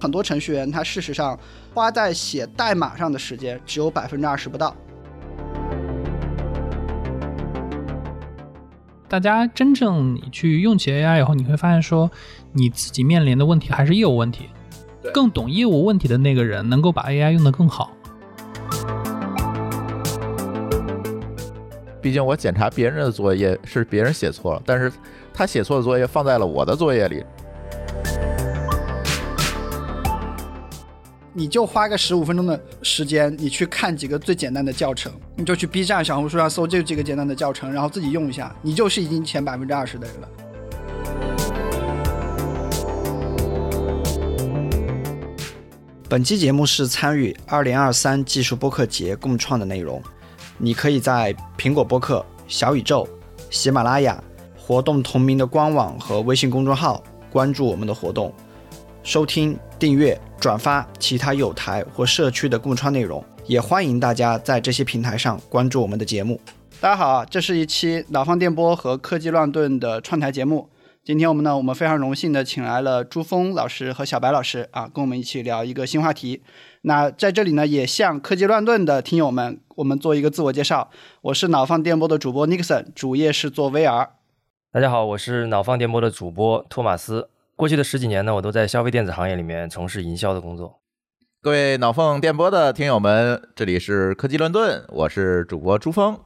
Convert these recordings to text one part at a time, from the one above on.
很多程序员他事实上花在写代码上的时间只有百分之二十不到。大家真正你去用起 AI 以后，你会发现说，你自己面临的问题还是业务问题。更懂业务问题的那个人，能够把 AI 用得更好。毕竟我检查别人的作业是别人写错了，但是他写错的作业放在了我的作业里。你就花个十五分钟的时间，你去看几个最简单的教程，你就去 B 站、小红书上搜这几个简单的教程，然后自己用一下，你就是已经前百分之二十的人了。本期节目是参与二零二三技术播客节共创的内容，你可以在苹果播客、小宇宙、喜马拉雅活动同名的官网和微信公众号关注我们的活动，收听、订阅。转发其他有台或社区的共创内容，也欢迎大家在这些平台上关注我们的节目。大家好，这是一期脑放电波和科技乱炖的串台节目。今天我们呢，我们非常荣幸的请来了朱峰老师和小白老师啊，跟我们一起聊一个新话题。那在这里呢，也向科技乱炖的听友们，我们做一个自我介绍。我是脑放电波的主播 Nixon，主业是做 VR。大家好，我是脑放电波的主播托马斯。过去的十几年呢，我都在消费电子行业里面从事营销的工作。各位脑缝电波的听友们，这里是科技乱炖，我是主播朱峰。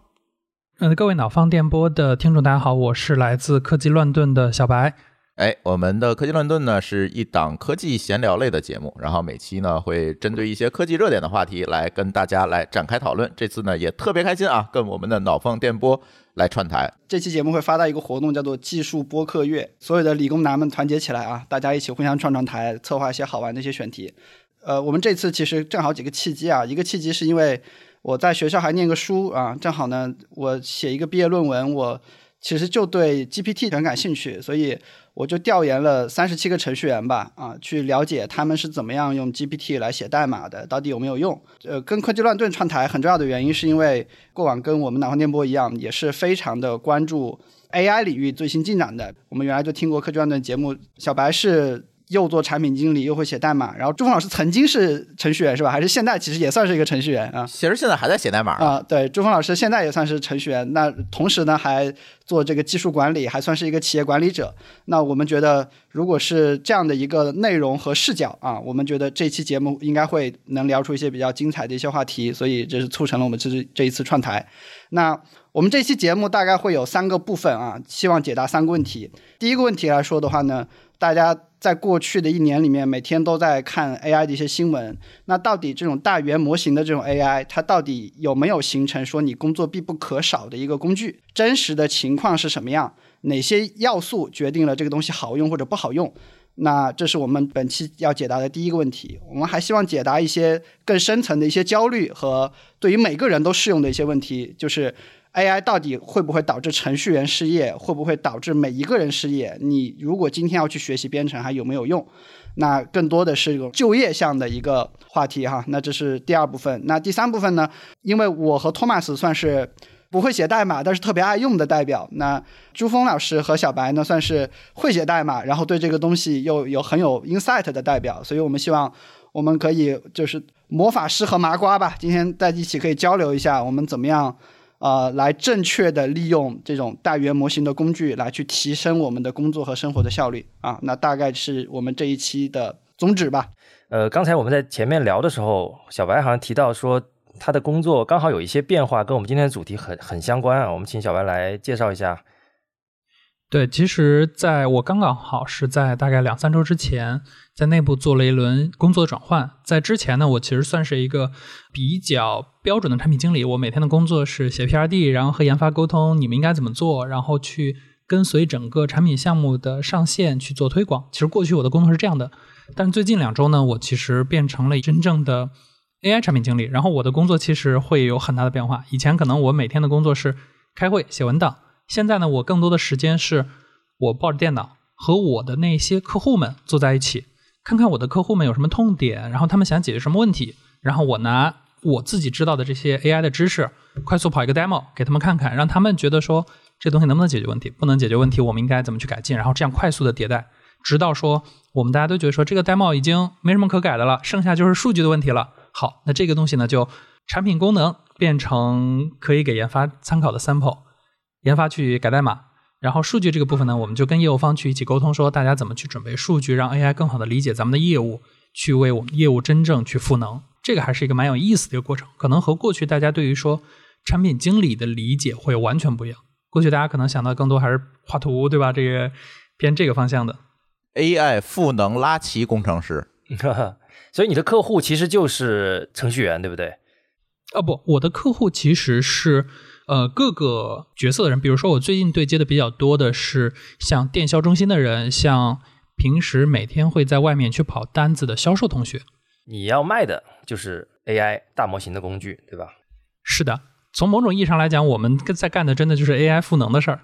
嗯，各位脑放电波的听众，大家好，我是来自科技乱炖的小白。哎，我们的科技乱炖呢是一档科技闲聊类的节目，然后每期呢会针对一些科技热点的话题来跟大家来展开讨论。这次呢也特别开心啊，跟我们的脑放电波。来串台，这期节目会发到一个活动，叫做技术播客月，所有的理工男们团结起来啊，大家一起互相串串台，策划一些好玩的一些选题。呃，我们这次其实正好几个契机啊，一个契机是因为我在学校还念个书啊，正好呢，我写一个毕业论文，我其实就对 GPT 很感兴趣，所以。我就调研了三十七个程序员吧，啊，去了解他们是怎么样用 GPT 来写代码的，到底有没有用？呃，跟科技乱炖串台很重要的原因，是因为过往跟我们南方电波一样，也是非常的关注 AI 领域最新进展的。我们原来就听过科技乱炖节目，小白是。又做产品经理，又会写代码。然后朱峰老师曾经是程序员，是吧？还是现在其实也算是一个程序员啊？其实现在还在写代码啊。对，朱峰老师现在也算是程序员。那同时呢，还做这个技术管理，还算是一个企业管理者。那我们觉得，如果是这样的一个内容和视角啊，我们觉得这期节目应该会能聊出一些比较精彩的一些话题。所以这是促成了我们这是这一次串台。那我们这期节目大概会有三个部分啊，希望解答三个问题。第一个问题来说的话呢，大家。在过去的一年里面，每天都在看 AI 的一些新闻。那到底这种大语言模型的这种 AI，它到底有没有形成说你工作必不可少的一个工具？真实的情况是什么样？哪些要素决定了这个东西好用或者不好用？那这是我们本期要解答的第一个问题。我们还希望解答一些更深层的一些焦虑和对于每个人都适用的一些问题，就是。AI 到底会不会导致程序员失业？会不会导致每一个人失业？你如果今天要去学习编程，还有没有用？那更多的是一个就业项的一个话题哈。那这是第二部分。那第三部分呢？因为我和托马斯算是不会写代码，但是特别爱用的代表。那朱峰老师和小白呢，算是会写代码，然后对这个东西又有很有 insight 的代表。所以我们希望我们可以就是魔法师和麻瓜吧，今天在一起可以交流一下，我们怎么样？呃，来正确的利用这种大语言模型的工具，来去提升我们的工作和生活的效率啊，那大概是我们这一期的宗旨吧。呃，刚才我们在前面聊的时候，小白好像提到说他的工作刚好有一些变化，跟我们今天的主题很很相关啊。我们请小白来介绍一下。对，其实在我刚刚好是在大概两三周之前，在内部做了一轮工作转换。在之前呢，我其实算是一个比较标准的产品经理，我每天的工作是写 PRD，然后和研发沟通你们应该怎么做，然后去跟随整个产品项目的上线去做推广。其实过去我的工作是这样的，但是最近两周呢，我其实变成了真正的 AI 产品经理，然后我的工作其实会有很大的变化。以前可能我每天的工作是开会、写文档。现在呢，我更多的时间是，我抱着电脑和我的那些客户们坐在一起，看看我的客户们有什么痛点，然后他们想解决什么问题，然后我拿我自己知道的这些 AI 的知识，快速跑一个 demo 给他们看看，让他们觉得说这东西能不能解决问题，不能解决问题，我们应该怎么去改进，然后这样快速的迭代。直到说我们大家都觉得说这个 demo 已经没什么可改的了，剩下就是数据的问题了。好，那这个东西呢，就产品功能变成可以给研发参考的 sample，研发去改代码，然后数据这个部分呢，我们就跟业务方去一起沟通，说大家怎么去准备数据，让 AI 更好的理解咱们的业务，去为我们业务真正去赋能。这个还是一个蛮有意思的一个过程，可能和过去大家对于说产品经理的理解会完全不一样。过去大家可能想到更多还是画图，对吧？这个偏这个方向的。AI 赋能拉齐工程师，所以你的客户其实就是程序员，对不对？啊不，我的客户其实是呃各个角色的人，比如说我最近对接的比较多的是像电销中心的人，像平时每天会在外面去跑单子的销售同学。你要卖的就是 AI 大模型的工具，对吧？是的，从某种意义上来讲，我们在干的真的就是 AI 赋能的事儿。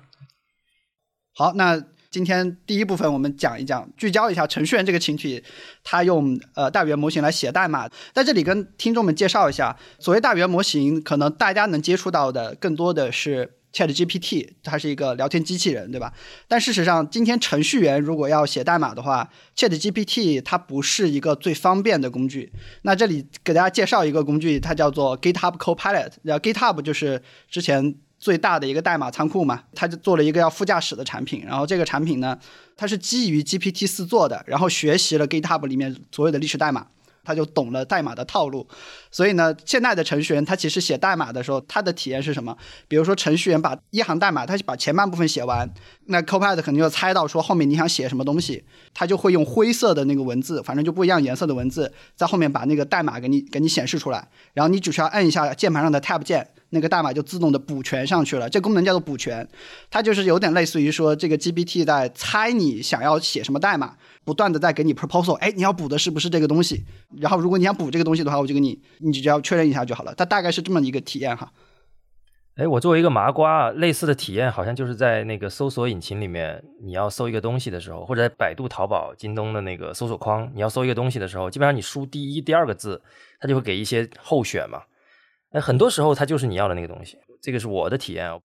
好，那今天第一部分我们讲一讲，聚焦一下程序员这个群体，他用呃大语言模型来写代码。在这里跟听众们介绍一下，所谓大语言模型，可能大家能接触到的更多的是 Chat GPT，它是一个聊天机器人，对吧？但事实上，今天程序员如果要写代码的话，Chat GPT 它不是一个最方便的工具。那这里给大家介绍一个工具，它叫做 GitHub Copilot，然后 GitHub 就是之前。最大的一个代码仓库嘛，他就做了一个要副驾驶的产品，然后这个产品呢，它是基于 GPT 四做的，然后学习了 GitHub 里面所有的历史代码，他就懂了代码的套路。所以呢，现在的程序员他其实写代码的时候，他的体验是什么？比如说程序员把一行代码，他把前半部分写完，那 Copilot 肯定就猜到说后面你想写什么东西，他就会用灰色的那个文字，反正就不一样颜色的文字，在后面把那个代码给你给你显示出来，然后你只需要按一下键盘上的 Tab 键。那个代码就自动的补全上去了，这功能叫做补全，它就是有点类似于说这个 GPT 在猜你想要写什么代码，不断的在给你 proposal，哎，你要补的是不是这个东西？然后如果你想补这个东西的话，我就给你，你只要确认一下就好了。它大概是这么一个体验哈。哎，我作为一个麻瓜，类似的体验好像就是在那个搜索引擎里面，你要搜一个东西的时候，或者在百度、淘宝、京东的那个搜索框，你要搜一个东西的时候，基本上你输第一、第二个字，它就会给一些候选嘛。哎，很多时候它就是你要的那个东西，这个是我的体验。哦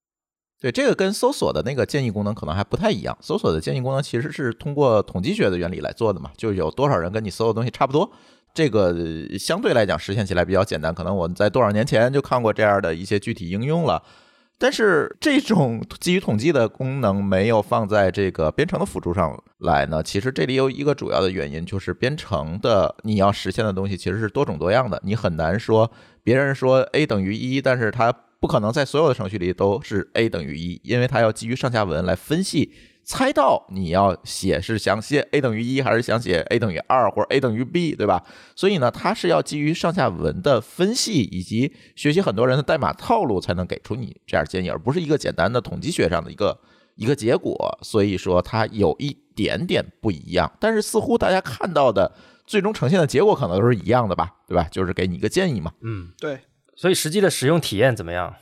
对，这个跟搜索的那个建议功能可能还不太一样。搜索的建议功能其实是通过统计学的原理来做的嘛，就有多少人跟你搜的东西差不多。这个相对来讲实现起来比较简单，可能我们在多少年前就看过这样的一些具体应用了。但是这种基于统计的功能没有放在这个编程的辅助上来呢？其实这里有一个主要的原因，就是编程的你要实现的东西其实是多种多样的，你很难说别人说 a 等于一，但是它不可能在所有的程序里都是 a 等于一，因为它要基于上下文来分析。猜到你要写是想写 a 等于一，还是想写 a 等于二，或者 a 等于 b，对吧？所以呢，它是要基于上下文的分析以及学习很多人的代码套路，才能给出你这样建议，而不是一个简单的统计学上的一个一个结果。所以说它有一点点不一样，但是似乎大家看到的最终呈现的结果可能都是一样的吧，对吧？就是给你一个建议嘛。嗯，对。所以实际的使用体验怎么样？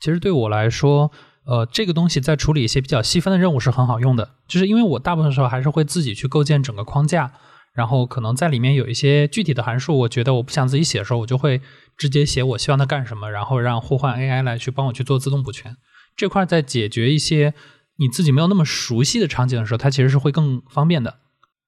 其实对我来说，呃，这个东西在处理一些比较细分的任务是很好用的，就是因为我大部分时候还是会自己去构建整个框架，然后可能在里面有一些具体的函数，我觉得我不想自己写的时候，我就会直接写我希望它干什么，然后让互换 AI 来去帮我去做自动补全。这块在解决一些你自己没有那么熟悉的场景的时候，它其实是会更方便的。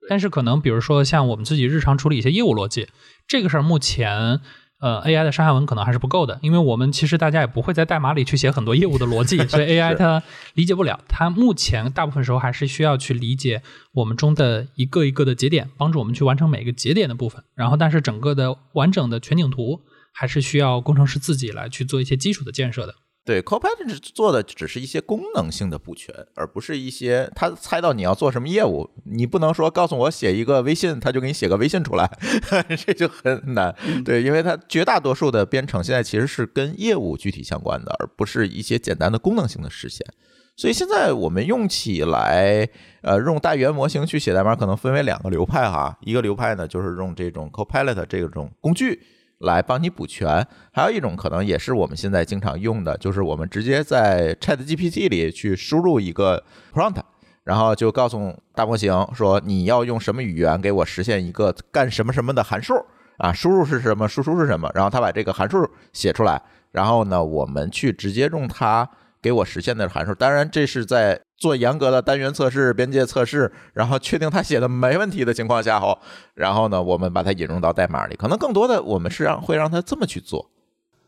但是可能比如说像我们自己日常处理一些业务逻辑，这个事儿目前。呃，AI 的上下文可能还是不够的，因为我们其实大家也不会在代码里去写很多业务的逻辑，所以 AI 它理解不了。它目前大部分时候还是需要去理解我们中的一个一个的节点，帮助我们去完成每个节点的部分。然后，但是整个的完整的全景图还是需要工程师自己来去做一些基础的建设的。对，Copilot 做的只是一些功能性的补全，而不是一些他猜到你要做什么业务。你不能说告诉我写一个微信，他就给你写个微信出来，这就很难。对，因为它绝大多数的编程现在其实是跟业务具体相关的，而不是一些简单的功能性的实现。所以现在我们用起来，呃，用大语言模型去写代码，可能分为两个流派哈。一个流派呢，就是用这种 Copilot 这种工具。来帮你补全，还有一种可能也是我们现在经常用的，就是我们直接在 Chat GPT 里去输入一个 prompt，然后就告诉大模型说你要用什么语言给我实现一个干什么什么的函数。啊，输入是什么，输出是什么，然后他把这个函数写出来，然后呢，我们去直接用它给我实现的函数。当然，这是在做严格的单元测试、边界测试，然后确定他写的没问题的情况下后，然后呢，我们把它引入到代码里。可能更多的我们是让会让他这么去做。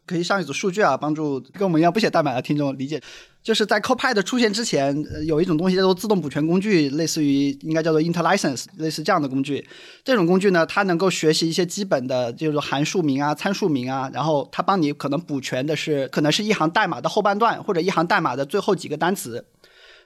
可以上一组数据啊，帮助跟我们一样不写代码的听众理解。就是在 Copilot 出现之前，有一种东西叫做自动补全工具，类似于应该叫做 IntelliSense，类似这样的工具。这种工具呢，它能够学习一些基本的，就是函数名啊、参数名啊，然后它帮你可能补全的是，可能是一行代码的后半段，或者一行代码的最后几个单词。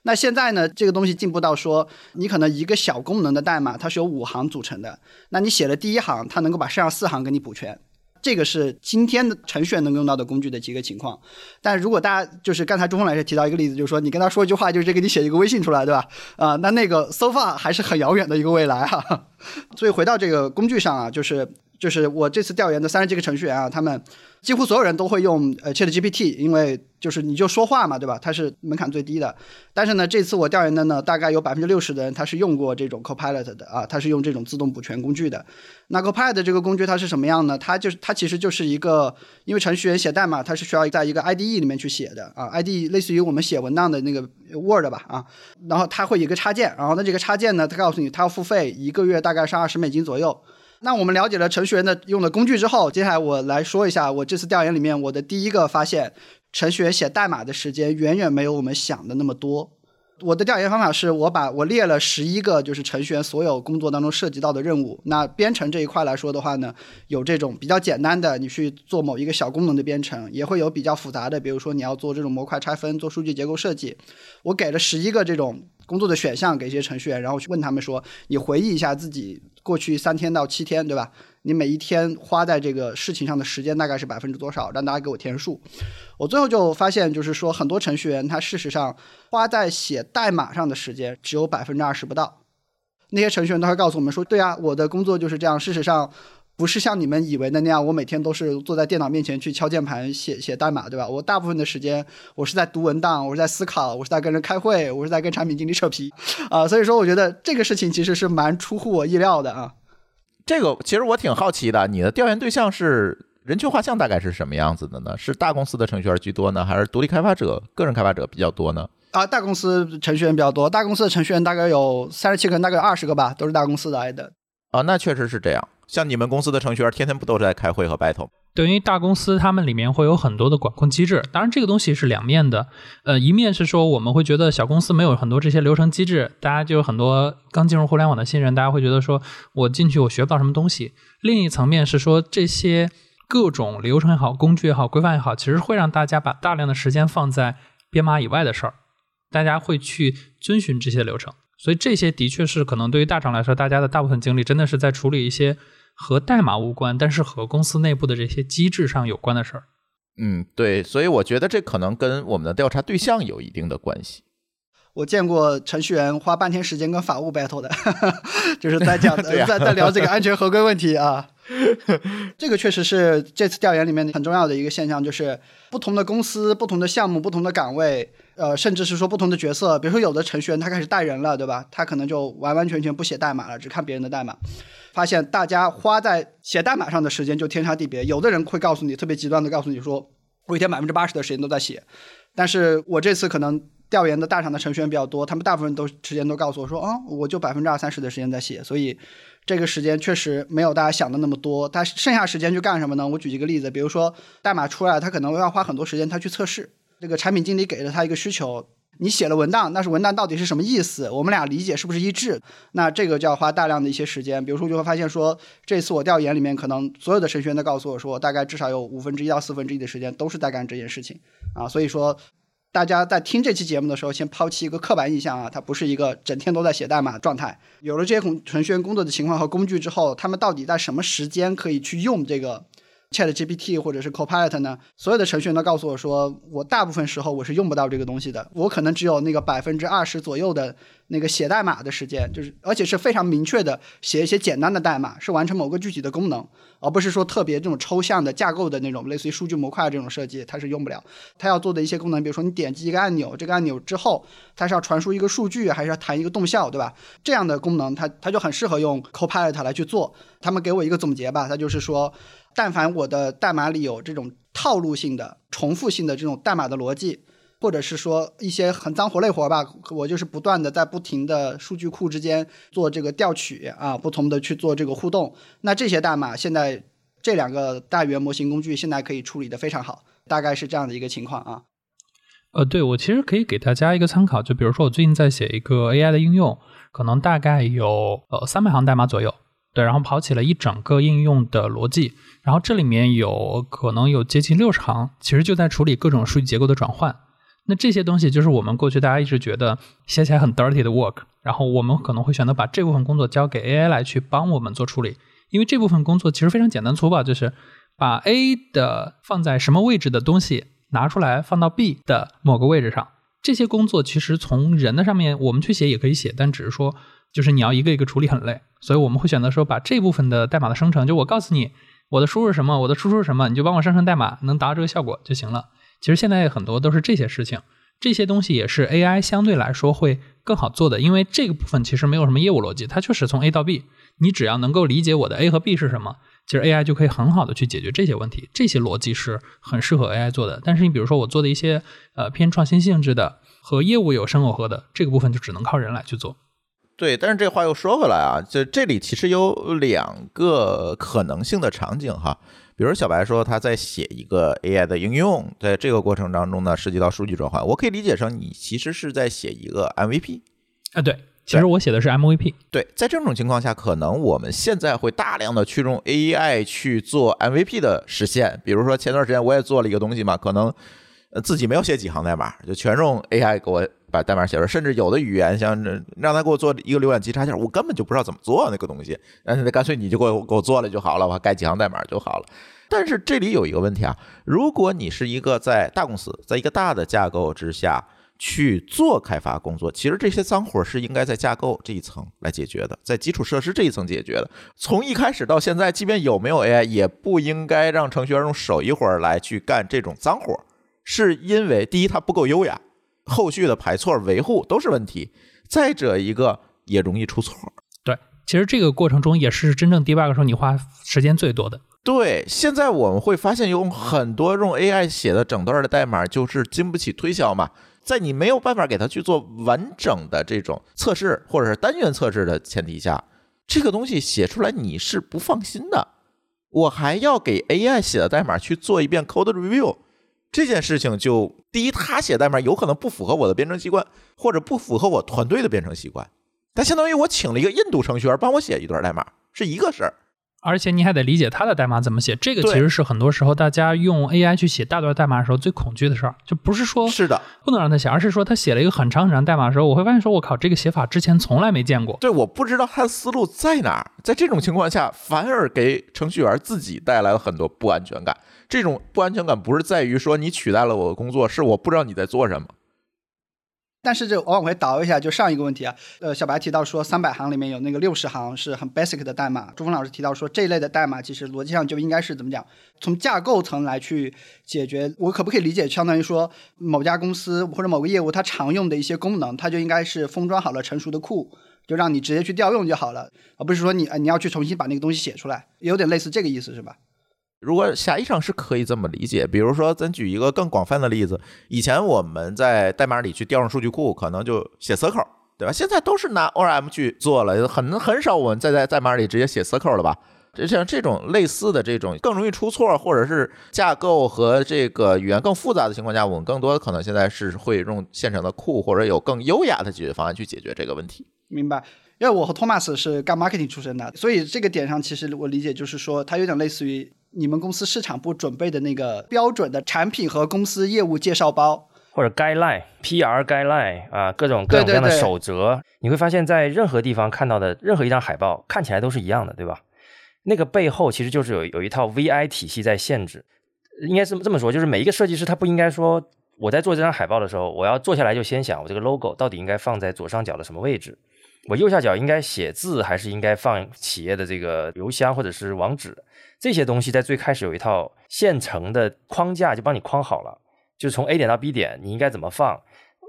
那现在呢，这个东西进步到说，你可能一个小功能的代码，它是由五行组成的，那你写了第一行，它能够把剩下四行给你补全。这个是今天的程序员能用到的工具的几个情况，但如果大家就是刚才钟峰老师提到一个例子，就是说你跟他说一句话，就是给你写一个微信出来，对吧？啊，那那个 so far 还是很遥远的一个未来哈。所以回到这个工具上啊，就是就是我这次调研的三十几个程序员啊，他们。几乎所有人都会用呃 Chat GPT，因为就是你就说话嘛，对吧？它是门槛最低的。但是呢，这次我调研的呢，大概有百分之六十的人他是用过这种 Copilot 的啊，他是用这种自动补全工具的。那 Copilot 这个工具它是什么样呢？它就是它其实就是一个，因为程序员写代码，它是需要在一个 IDE 里面去写的啊，IDE 类似于我们写文档的那个 Word 吧啊，然后它会有一个插件，然后那这个插件呢，它告诉你它要付费，一个月大概是二十美金左右。那我们了解了程序员的用的工具之后，接下来我来说一下我这次调研里面我的第一个发现：程序员写代码的时间远远没有我们想的那么多。我的调研方法是我把我列了十一个就是程序员所有工作当中涉及到的任务。那编程这一块来说的话呢，有这种比较简单的，你去做某一个小功能的编程，也会有比较复杂的，比如说你要做这种模块拆分、做数据结构设计。我给了十一个这种工作的选项给一些程序员，然后去问他们说：你回忆一下自己。过去三天到七天，对吧？你每一天花在这个事情上的时间大概是百分之多少？让大家给我填数。我最后就发现，就是说很多程序员他事实上花在写代码上的时间只有百分之二十不到。那些程序员都会告诉我们说：“对啊，我的工作就是这样。事实上不是像你们以为的那样，我每天都是坐在电脑面前去敲键盘写写代码，对吧？我大部分的时间我是在读文档，我是在思考，我是在跟人开会，我是在跟产品经理扯皮啊。所以说，我觉得这个事情其实是蛮出乎我意料的啊。”这个其实我挺好奇的，你的调研对象是人群画像大概是什么样子的呢？是大公司的程序员居多呢，还是独立开发者、个人开发者比较多呢？啊，大公司程序员比较多，大公司的程序员大概有三十七个人，大概有二十个吧，都是大公司来的。啊，那确实是这样。像你们公司的程序员，天天不都在开会和 battle？等于大公司，他们里面会有很多的管控机制。当然，这个东西是两面的。呃，一面是说我们会觉得小公司没有很多这些流程机制，大家就有很多刚进入互联网的新人，大家会觉得说我进去我学不到什么东西。另一层面是说这些各种流程也好、工具也好、规范也好，其实会让大家把大量的时间放在编码以外的事儿，大家会去遵循这些流程。所以这些的确是可能对于大厂来说，大家的大部分精力真的是在处理一些。和代码无关，但是和公司内部的这些机制上有关的事儿。嗯，对，所以我觉得这可能跟我们的调查对象有一定的关系。我见过程序员花半天时间跟法务 battle 的，就是在讲 在在聊这个安全合规问题啊。这个确实是这次调研里面很重要的一个现象，就是不同的公司、不同的项目、不同的岗位，呃，甚至是说不同的角色。比如说有的程序员他开始带人了，对吧？他可能就完完全全不写代码了，只看别人的代码。发现大家花在写代码上的时间就天差地别。有的人会告诉你，特别极端的告诉你说，我一天百分之八十的时间都在写。但是我这次可能调研的大厂的程序员比较多，他们大部分都时间都告诉我说，啊，我就百分之二三十的时间在写。所以这个时间确实没有大家想的那么多。他剩下时间去干什么呢？我举几个例子，比如说代码出来，他可能要花很多时间他去测试。这个产品经理给了他一个需求。你写了文档，那是文档到底是什么意思？我们俩理解是不是一致？那这个就要花大量的一些时间。比如说，就会发现说，这次我调研里面，可能所有的程序员都告诉我说，大概至少有五分之一到四分之一的时间都是在干这件事情啊。所以说，大家在听这期节目的时候，先抛弃一个刻板印象啊，它不是一个整天都在写代码状态。有了这些程序员工作的情况和工具之后，他们到底在什么时间可以去用这个？Chat GPT 或者是 Copilot 呢？所有的程序员都告诉我说，我大部分时候我是用不到这个东西的。我可能只有那个百分之二十左右的那个写代码的时间，就是而且是非常明确的写一些简单的代码，是完成某个具体的功能，而不是说特别这种抽象的架构的那种类似于数据模块这种设计，它是用不了。它要做的一些功能，比如说你点击一个按钮，这个按钮之后它是要传输一个数据，还是要弹一个动效，对吧？这样的功能，它它就很适合用 Copilot 来去做。他们给我一个总结吧，它就是说。但凡我的代码里有这种套路性的、重复性的这种代码的逻辑，或者是说一些很脏活累活吧，我就是不断的在不停的数据库之间做这个调取啊，不同的去做这个互动。那这些代码现在这两个大语言模型工具现在可以处理的非常好，大概是这样的一个情况啊。呃，对我其实可以给大家一个参考，就比如说我最近在写一个 AI 的应用，可能大概有呃三百行代码左右，对，然后跑起了一整个应用的逻辑，然后这里面有可能有接近六十行，其实就在处理各种数据结构的转换。那这些东西就是我们过去大家一直觉得写起来很 dirty 的 work，然后我们可能会选择把这部分工作交给 AI 来去帮我们做处理，因为这部分工作其实非常简单粗暴，就是把 A 的放在什么位置的东西。拿出来放到 B 的某个位置上，这些工作其实从人的上面我们去写也可以写，但只是说就是你要一个一个处理很累，所以我们会选择说把这部分的代码的生成，就我告诉你我的输入什么，我的输出是什么，你就帮我生成代码，能达到这个效果就行了。其实现在很多都是这些事情，这些东西也是 AI 相对来说会更好做的，因为这个部分其实没有什么业务逻辑，它就是从 A 到 B，你只要能够理解我的 A 和 B 是什么。其实 AI 就可以很好的去解决这些问题，这些逻辑是很适合 AI 做的。但是你比如说我做的一些呃偏创新性质的和业务有深耦合的这个部分，就只能靠人来去做。对，但是这话又说回来啊，就这里其实有两个可能性的场景哈。比如小白说他在写一个 AI 的应用，在这个过程当中呢，涉及到数据转换，我可以理解成你其实是在写一个 MVP 啊，对。其实我写的是 MVP。对，在这种情况下，可能我们现在会大量的去用 AI 去做 MVP 的实现。比如说前段时间我也做了一个东西嘛，可能呃自己没有写几行代码，就全用 AI 给我把代码写出来。甚至有的语言像让他给我做一个浏览器插件，我根本就不知道怎么做那个东西，那干脆你就给我给我做了就好了，我改几行代码就好了。但是这里有一个问题啊，如果你是一个在大公司，在一个大的架构之下。去做开发工作，其实这些脏活是应该在架构这一层来解决的，在基础设施这一层解决的。从一开始到现在，即便有没有 AI，也不应该让程序员用手一会儿来去干这种脏活，是因为第一它不够优雅，后续的排错维护都是问题。再者一个也容易出错。对，其实这个过程中也是真正 debug 时候你花时间最多的。对，现在我们会发现有很多用 AI 写的整段的代码就是经不起推销嘛。在你没有办法给它去做完整的这种测试，或者是单元测试的前提下，这个东西写出来你是不放心的。我还要给 AI 写的代码去做一遍 code review，这件事情就第一，他写代码有可能不符合我的编程习惯，或者不符合我团队的编程习惯。但相当于我请了一个印度程序员帮我写一段代码，是一个事儿。而且你还得理解他的代码怎么写，这个其实是很多时候大家用 AI 去写大段代码的时候最恐惧的事儿，就不是说是的不能让他写，而是说他写了一个很长很长代码的时候，我会发现说，我靠，这个写法之前从来没见过。对，我不知道他的思路在哪儿，在这种情况下，反而给程序员自己带来了很多不安全感。这种不安全感不是在于说你取代了我的工作，是我不知道你在做什么。但是这我往回倒一下，就上一个问题啊，呃，小白提到说三百行里面有那个六十行是很 basic 的代码，朱峰老师提到说这一类的代码其实逻辑上就应该是怎么讲，从架构层来去解决。我可不可以理解，相当于说某家公司或者某个业务它常用的一些功能，它就应该是封装好了成熟的库，就让你直接去调用就好了，而不是说你啊你要去重新把那个东西写出来，有点类似这个意思是吧？如果狭义上是可以这么理解，比如说咱举一个更广泛的例子，以前我们在代码里去调用数据库，可能就写 circle，对吧？现在都是拿 ORM 去做了，很很少我们再在代码里直接写 circle 了吧？就像这种类似的这种更容易出错，或者是架构和这个语言更复杂的情况下，我们更多的可能现在是会用现成的库，或者有更优雅的解决方案去解决这个问题。明白？因为我和托马斯是干 marketing 出身的，所以这个点上其实我理解就是说，它有点类似于。你们公司市场部准备的那个标准的产品和公司业务介绍包，或者 guideline、PR guideline 啊，各种各种各样的守则，你会发现在任何地方看到的任何一张海报看起来都是一样的，对吧？那个背后其实就是有有一套 VI 体系在限制。应该是这么说，就是每一个设计师他不应该说我在做这张海报的时候，我要坐下来就先想我这个 logo 到底应该放在左上角的什么位置，我右下角应该写字还是应该放企业的这个邮箱或者是网址。这些东西在最开始有一套现成的框架，就帮你框好了。就从 A 点到 B 点，你应该怎么放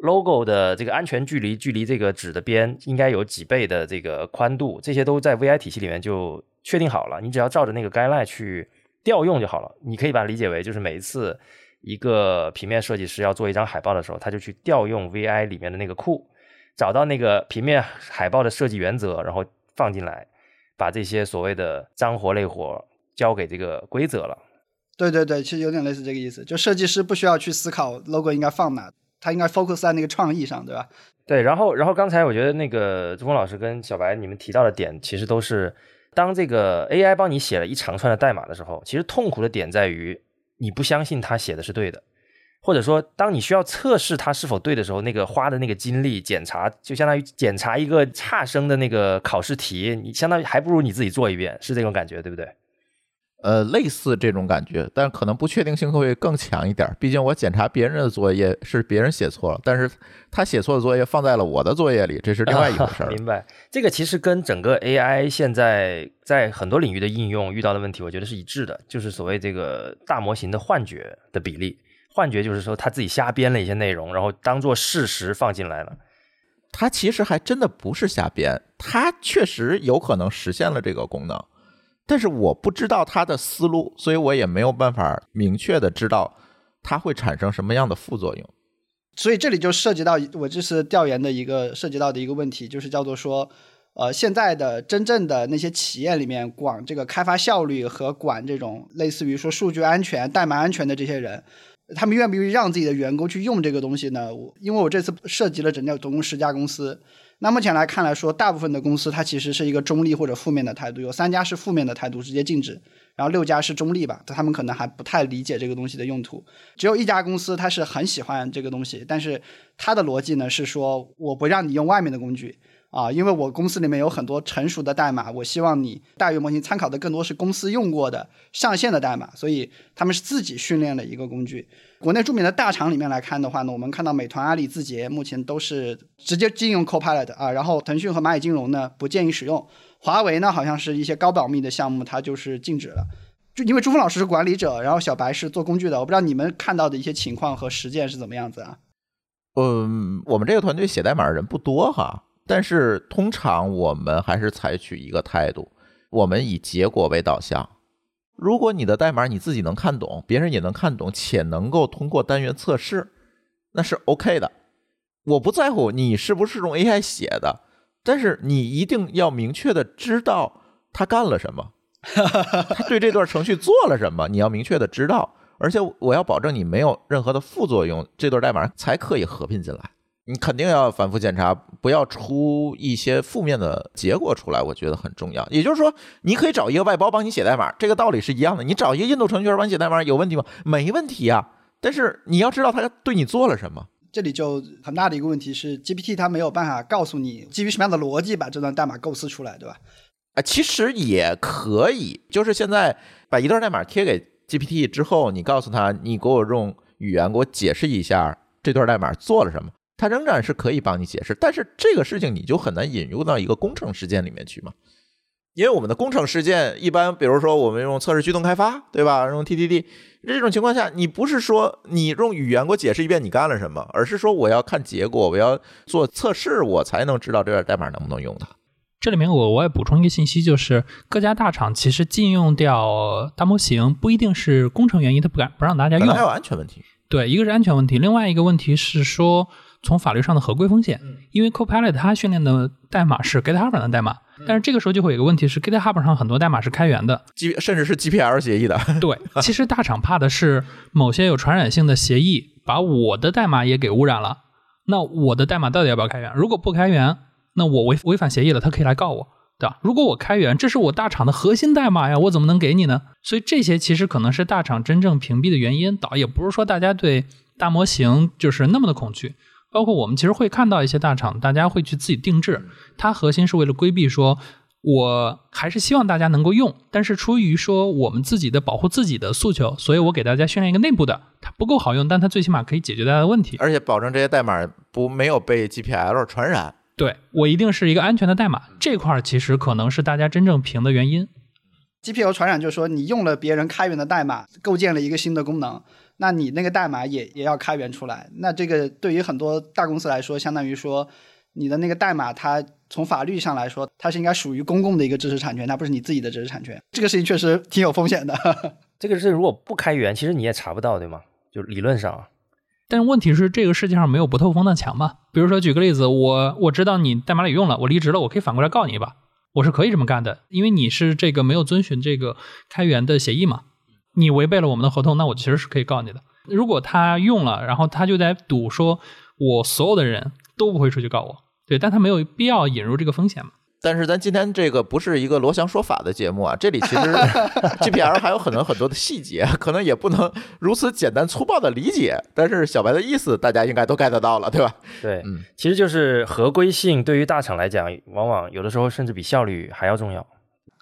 logo 的这个安全距离，距离这个纸的边应该有几倍的这个宽度，这些都在 VI 体系里面就确定好了。你只要照着那个 guideline 去调用就好了。你可以把它理解为，就是每一次一个平面设计师要做一张海报的时候，他就去调用 VI 里面的那个库，找到那个平面海报的设计原则，然后放进来，把这些所谓的脏活累活交给这个规则了。对对对，其实有点类似这个意思，就设计师不需要去思考 logo 应该放哪，他应该 focus 在那个创意上，对吧？对，然后然后刚才我觉得那个朱峰老师跟小白你们提到的点，其实都是当这个 AI 帮你写了一长串的代码的时候，其实痛苦的点在于。你不相信他写的是对的，或者说，当你需要测试他是否对的时候，那个花的那个精力检查，就相当于检查一个差生的那个考试题，你相当于还不如你自己做一遍，是这种感觉，对不对？呃，类似这种感觉，但可能不确定性会更强一点。毕竟我检查别人的作业是别人写错了，但是他写错的作业放在了我的作业里，这是另外一回事儿。明白，这个其实跟整个 AI 现在在很多领域的应用遇到的问题，我觉得是一致的，就是所谓这个大模型的幻觉的比例。幻觉就是说他自己瞎编了一些内容，然后当做事实放进来了。他其实还真的不是瞎编，他确实有可能实现了这个功能。但是我不知道他的思路，所以我也没有办法明确的知道它会产生什么样的副作用。所以这里就涉及到我这次调研的一个涉及到的一个问题，就是叫做说，呃，现在的真正的那些企业里面管这个开发效率和管这种类似于说数据安全、代码安全的这些人，他们愿不愿意让自己的员工去用这个东西呢？我因为我这次涉及了整个总共十家公司。那目前来看来说，大部分的公司它其实是一个中立或者负面的态度，有三家是负面的态度，直接禁止，然后六家是中立吧，他们可能还不太理解这个东西的用途，只有一家公司它是很喜欢这个东西，但是它的逻辑呢是说我不让你用外面的工具。啊，因为我公司里面有很多成熟的代码，我希望你大语言模型参考的更多是公司用过的上线的代码，所以他们是自己训练的一个工具。国内著名的大厂里面来看的话呢，我们看到美团、阿里、字节目前都是直接禁用 Copilot 啊，然后腾讯和蚂蚁金融呢不建议使用，华为呢好像是一些高保密的项目它就是禁止了。就因为朱峰老师是管理者，然后小白是做工具的，我不知道你们看到的一些情况和实践是怎么样子啊？嗯，我们这个团队写代码的人不多哈。但是通常我们还是采取一个态度，我们以结果为导向。如果你的代码你自己能看懂，别人也能看懂，且能够通过单元测试，那是 OK 的。我不在乎你是不是用 AI 写的，但是你一定要明确的知道他干了什么，他对这段程序做了什么，你要明确的知道，而且我要保证你没有任何的副作用，这段代码才可以合并进来。你肯定要反复检查，不要出一些负面的结果出来，我觉得很重要。也就是说，你可以找一个外包帮你写代码，这个道理是一样的。你找一个印度程序员帮你写代码，有问题吗？没问题啊。但是你要知道他对你做了什么。这里就很大的一个问题是，GPT 它没有办法告诉你基于什么样的逻辑把这段代码构思出来，对吧？啊，其实也可以，就是现在把一段代码贴给 GPT 之后，你告诉他，你给我用语言给我解释一下这段代码做了什么。它仍然是可以帮你解释，但是这个事情你就很难引入到一个工程事件里面去嘛？因为我们的工程事件一般，比如说我们用测试驱动开发，对吧？用 TDD 这种情况下，你不是说你用语言给我解释一遍你干了什么，而是说我要看结果，我要做测试，我才能知道这段代码能不能用它。这里面我我也补充一个信息，就是各家大厂其实禁用掉大模型，不一定是工程原因，它不敢不让大家用，还有安全问题。对，一个是安全问题，另外一个问题是说。从法律上的合规风险，因为 Copilot 它训练的代码是 GitHub 的代码，但是这个时候就会有个问题是 GitHub 上很多代码是开源的，G 甚至是 GPL 协议的。对，其实大厂怕的是某些有传染性的协议把我的代码也给污染了。那我的代码到底要不要开源？如果不开源，那我违违反协议了，他可以来告我，对吧？如果我开源，这是我大厂的核心代码呀，我怎么能给你呢？所以这些其实可能是大厂真正屏蔽的原因。倒也不是说大家对大模型就是那么的恐惧。包括我们其实会看到一些大厂，大家会去自己定制，它核心是为了规避说，我还是希望大家能够用，但是出于说我们自己的保护自己的诉求，所以我给大家训练一个内部的，它不够好用，但它最起码可以解决大家的问题，而且保证这些代码不没有被 GPL 传染。对我一定是一个安全的代码，这块其实可能是大家真正评的原因。GPL 传染就是说你用了别人开源的代码，构建了一个新的功能。那你那个代码也也要开源出来，那这个对于很多大公司来说，相当于说你的那个代码，它从法律上来说，它是应该属于公共的一个知识产权，它不是你自己的知识产权。这个事情确实挺有风险的。这个是如果不开源，其实你也查不到，对吗？就理论上。但是问题是，这个世界上没有不透风的墙嘛？比如说，举个例子，我我知道你代码里用了，我离职了，我可以反过来告你一把，我是可以这么干的，因为你是这个没有遵循这个开源的协议嘛，你违背了我们的合同，那我其实是可以告你的。如果他用了，然后他就在赌说，我所有的人都不会出去告我，对，但他没有必要引入这个风险嘛。但是咱今天这个不是一个罗翔说法的节目啊，这里其实 GPL 还有很多很多的细节，可能也不能如此简单粗暴的理解。但是小白的意思大家应该都 get 到了，对吧？对，嗯，其实就是合规性对于大厂来讲，往往有的时候甚至比效率还要重要。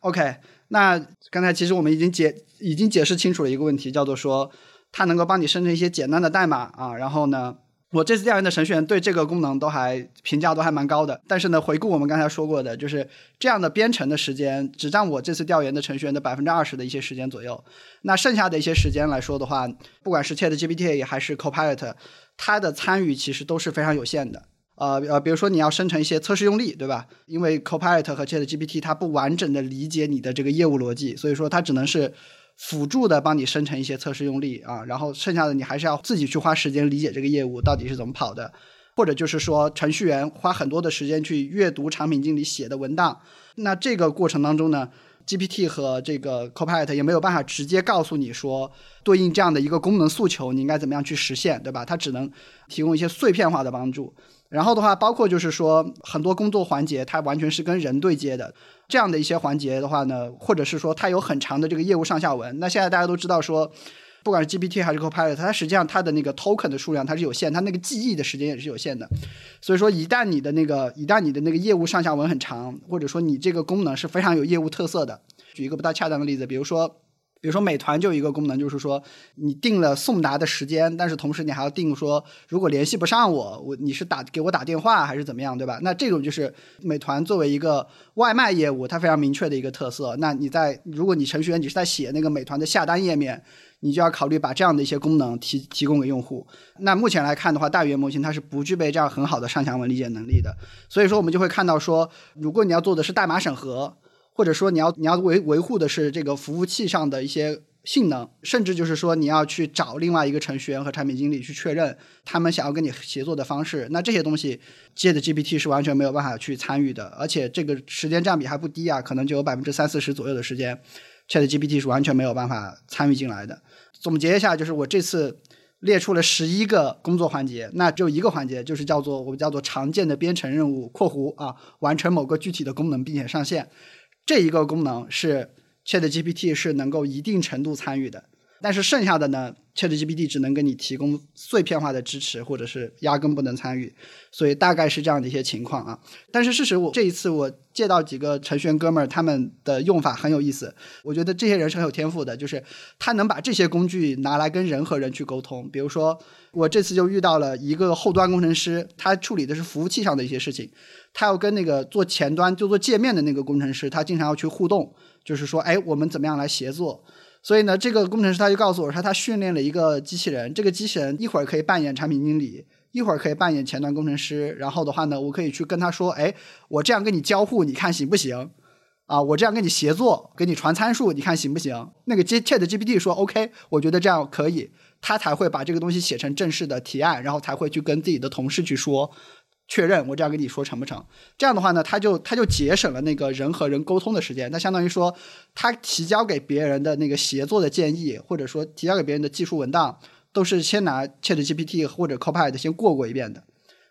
OK，那刚才其实我们已经解已经解释清楚了一个问题，叫做说它能够帮你生成一些简单的代码啊，然后呢。我这次调研的程序员对这个功能都还评价都还蛮高的，但是呢，回顾我们刚才说过的，就是这样的编程的时间只占我这次调研的程序员的百分之二十的一些时间左右。那剩下的一些时间来说的话，不管是 ChatGPT 还是 Copilot，它的参与其实都是非常有限的。呃呃，比如说你要生成一些测试用例，对吧？因为 Copilot 和 ChatGPT 它不完整的理解你的这个业务逻辑，所以说它只能是。辅助的帮你生成一些测试用例啊，然后剩下的你还是要自己去花时间理解这个业务到底是怎么跑的，或者就是说程序员花很多的时间去阅读产品经理写的文档。那这个过程当中呢，GPT 和这个 Copilot 也没有办法直接告诉你说对应这样的一个功能诉求你应该怎么样去实现，对吧？它只能提供一些碎片化的帮助。然后的话，包括就是说很多工作环节它完全是跟人对接的。这样的一些环节的话呢，或者是说它有很长的这个业务上下文。那现在大家都知道说，不管是 GPT 还是 Copilot，它实际上它的那个 token 的数量它是有限，它那个记忆的时间也是有限的。所以说，一旦你的那个一旦你的那个业务上下文很长，或者说你这个功能是非常有业务特色的，举一个不大恰当的例子，比如说。比如说美团就有一个功能，就是说你定了送达的时间，但是同时你还要定说，如果联系不上我，我你是打给我打电话还是怎么样，对吧？那这种就是美团作为一个外卖业务，它非常明确的一个特色。那你在如果你程序员你是在写那个美团的下单页面，你就要考虑把这样的一些功能提提供给用户。那目前来看的话，大语言模型它是不具备这样很好的上下文理解能力的。所以说我们就会看到说，如果你要做的是代码审核。或者说你要你要维维护的是这个服务器上的一些性能，甚至就是说你要去找另外一个程序员和产品经理去确认他们想要跟你协作的方式，那这些东西接的 GPT 是完全没有办法去参与的，而且这个时间占比还不低啊，可能就有百分之三四十左右的时间，Chat GPT 是完全没有办法参与进来的。总结一下，就是我这次列出了十一个工作环节，那只有一个环节就是叫做我们叫做常见的编程任务（括弧啊），完成某个具体的功能并且上线。这一个功能是 ChatGPT 是能够一定程度参与的，但是剩下的呢，ChatGPT 只能给你提供碎片化的支持，或者是压根不能参与，所以大概是这样的一些情况啊。但是事实我这一次我借到几个程序员哥们儿，他们的用法很有意思，我觉得这些人是很有天赋的，就是他能把这些工具拿来跟人和人去沟通。比如说我这次就遇到了一个后端工程师，他处理的是服务器上的一些事情。他要跟那个做前端就做界面的那个工程师，他经常要去互动，就是说，哎，我们怎么样来协作？所以呢，这个工程师他就告诉我说，他训练了一个机器人，这个机器人一会儿可以扮演产品经理，一会儿可以扮演前端工程师。然后的话呢，我可以去跟他说，哎，我这样跟你交互，你看行不行？啊，我这样跟你协作，给你传参数，你看行不行？那个 Chat GPT 说 OK，我觉得这样可以，他才会把这个东西写成正式的提案，然后才会去跟自己的同事去说。确认我这样跟你说成不成？这样的话呢，他就他就节省了那个人和人沟通的时间。那相当于说，他提交给别人的那个协作的建议，或者说提交给别人的技术文档，都是先拿 Chat GPT 或者 Copilot 先过过一遍的。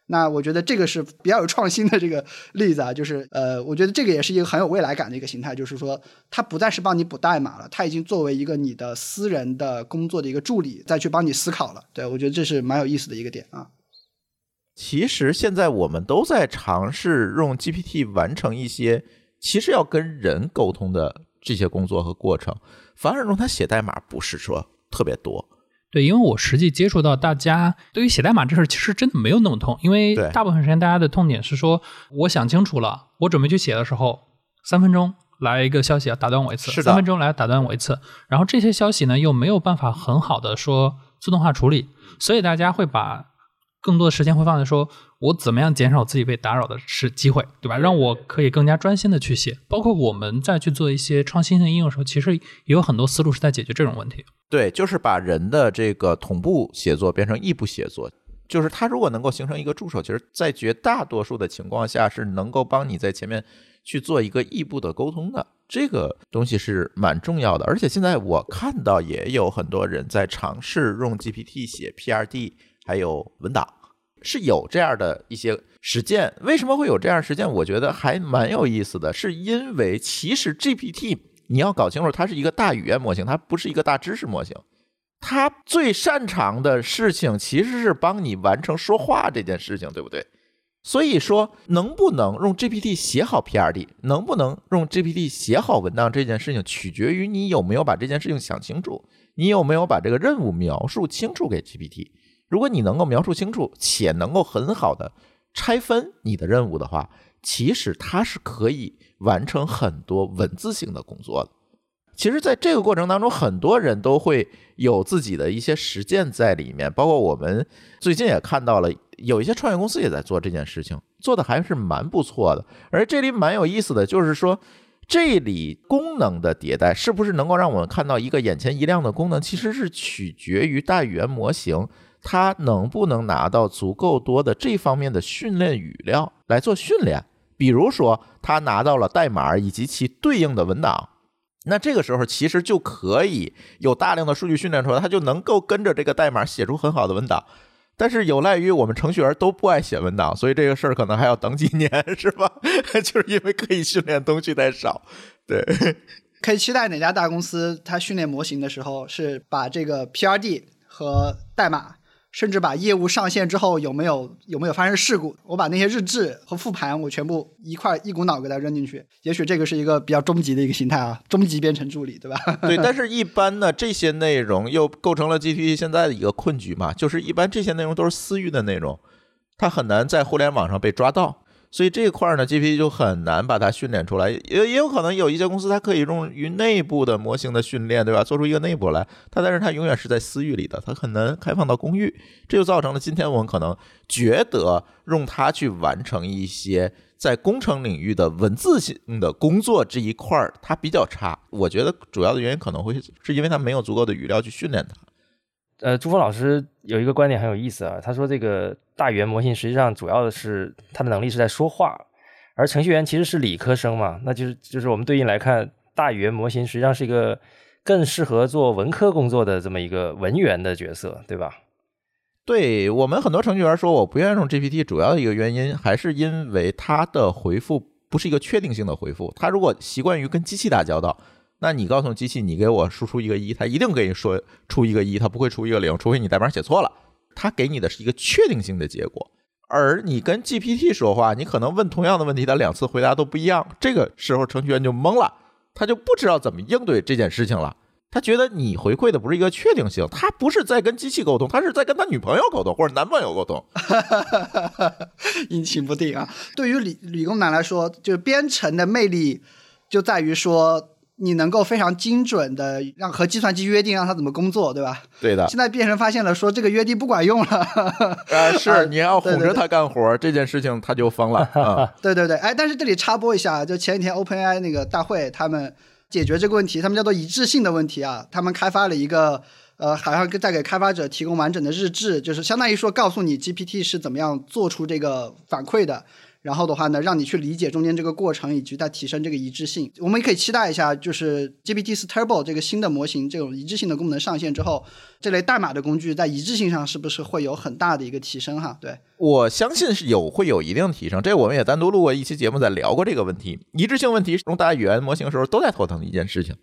那我觉得这个是比较有创新的这个例子啊，就是呃，我觉得这个也是一个很有未来感的一个形态，就是说，它不再是帮你补代码了，它已经作为一个你的私人的工作的一个助理，再去帮你思考了。对我觉得这是蛮有意思的一个点啊。其实现在我们都在尝试用 GPT 完成一些其实要跟人沟通的这些工作和过程，反而用它写代码不是说特别多。对，因为我实际接触到大家对于写代码这事，其实真的没有那么痛，因为大部分时间大家的痛点是说，我想清楚了，我准备去写的时候，三分钟来一个消息要打断我一次，三分钟来打断我一次，然后这些消息呢又没有办法很好的说自动化处理，所以大家会把。更多的时间会放在说我怎么样减少自己被打扰的是机会，对吧？让我可以更加专心的去写。包括我们再去做一些创新性应用的时候，其实也有很多思路是在解决这种问题。对，就是把人的这个同步写作变成异步写作。就是它如果能够形成一个助手，其实，在绝大多数的情况下是能够帮你在前面去做一个异步的沟通的。这个东西是蛮重要的。而且现在我看到也有很多人在尝试用 GPT 写 PRD，还有文档，是有这样的一些实践。为什么会有这样实践？我觉得还蛮有意思的，是因为其实 GPT 你要搞清楚，它是一个大语言模型，它不是一个大知识模型。它最擅长的事情其实是帮你完成说话这件事情，对不对？所以说，能不能用 GPT 写好 PRD，能不能用 GPT 写好文档这件事情，取决于你有没有把这件事情想清楚，你有没有把这个任务描述清楚给 GPT。如果你能够描述清楚，且能够很好的拆分你的任务的话，其实它是可以完成很多文字性的工作的。其实，在这个过程当中，很多人都会有自己的一些实践在里面，包括我们最近也看到了，有一些创业公司也在做这件事情，做的还是蛮不错的。而这里蛮有意思的就是说，这里功能的迭代是不是能够让我们看到一个眼前一亮的功能，其实是取决于大语言模型它能不能拿到足够多的这方面的训练语料来做训练。比如说，它拿到了代码以及其对应的文档。那这个时候其实就可以有大量的数据训练出来，它就能够跟着这个代码写出很好的文档。但是有赖于我们程序员都不爱写文档，所以这个事儿可能还要等几年，是吧？就是因为可以训练东西太少。对，可以期待哪家大公司它训练模型的时候是把这个 PRD 和代码。甚至把业务上线之后有没有有没有发生事故，我把那些日志和复盘我全部一块一股脑给它扔进去，也许这个是一个比较终极的一个形态啊，终极编程助理，对吧？对，但是一般呢，这些内容又构成了 GPT 现在的一个困局嘛，就是一般这些内容都是私域的内容，它很难在互联网上被抓到。所以这一块呢，GPT 就很难把它训练出来，也也有可能有一些公司它可以用于内部的模型的训练，对吧？做出一个内部来，它但是它永远是在私域里的，它很难开放到公域，这就造成了今天我们可能觉得用它去完成一些在工程领域的文字性的工作这一块儿，它比较差。我觉得主要的原因可能会是因为它没有足够的语料去训练它。呃，朱峰老师有一个观点很有意思啊，他说这个大语言模型实际上主要的是它的能力是在说话，而程序员其实是理科生嘛，那就是就是我们对应来看，大语言模型实际上是一个更适合做文科工作的这么一个文员的角色，对吧？对我们很多程序员说我不愿意用 GPT，主要的一个原因还是因为它的回复不是一个确定性的回复，他如果习惯于跟机器打交道。那你告诉机器，你给我输出一个一，它一定给你说出一个一，它不会出一个零，除非你代码写错了。它给你的是一个确定性的结果。而你跟 GPT 说话，你可能问同样的问题，它两次回答都不一样。这个时候程序员就懵了，他就不知道怎么应对这件事情了。他觉得你回馈的不是一个确定性，他不是在跟机器沟通，他是在跟他女朋友沟通或者男朋友沟通。阴晴不定啊。对于理理工男来说，就是编程的魅力就在于说。你能够非常精准的让和计算机约定让它怎么工作，对吧？对的。现在变成发现了，说这个约定不管用了。啊，是你要哄着他干活，这件事情他就疯了。啊，对对对，哎，但是这里插播一下，就前几天 OpenAI 那个大会，他们解决这个问题，他们叫做一致性的问题啊。他们开发了一个，呃，好像在给开发者提供完整的日志，就是相当于说告诉你 GPT 是怎么样做出这个反馈的。然后的话呢，让你去理解中间这个过程，以及在提升这个一致性。我们也可以期待一下，就是 GPT 四 Turbo 这个新的模型，这种一致性的功能上线之后，这类代码的工具在一致性上是不是会有很大的一个提升？哈，对我相信是有会有一定提升。这我们也单独录过一期节目，在聊过这个问题。一致性问题用大语言模型的时候都在头疼的一件事情。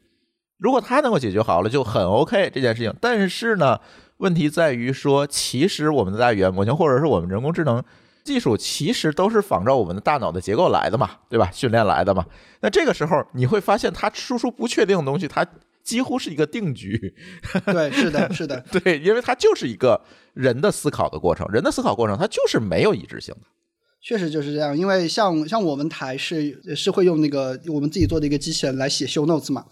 如果它能够解决好了，就很 OK 这件事情。但是呢，问题在于说，其实我们的大语言模型或者是我们人工智能。技术其实都是仿照我们的大脑的结构来的嘛，对吧？训练来的嘛。那这个时候你会发现，它输出不确定的东西，它几乎是一个定局。对，是的，是的，对，因为它就是一个人的思考的过程，人的思考过程它就是没有一致性的。确实就是这样，因为像像我们台是是会用那个我们自己做的一个机器人来写 show notes 嘛，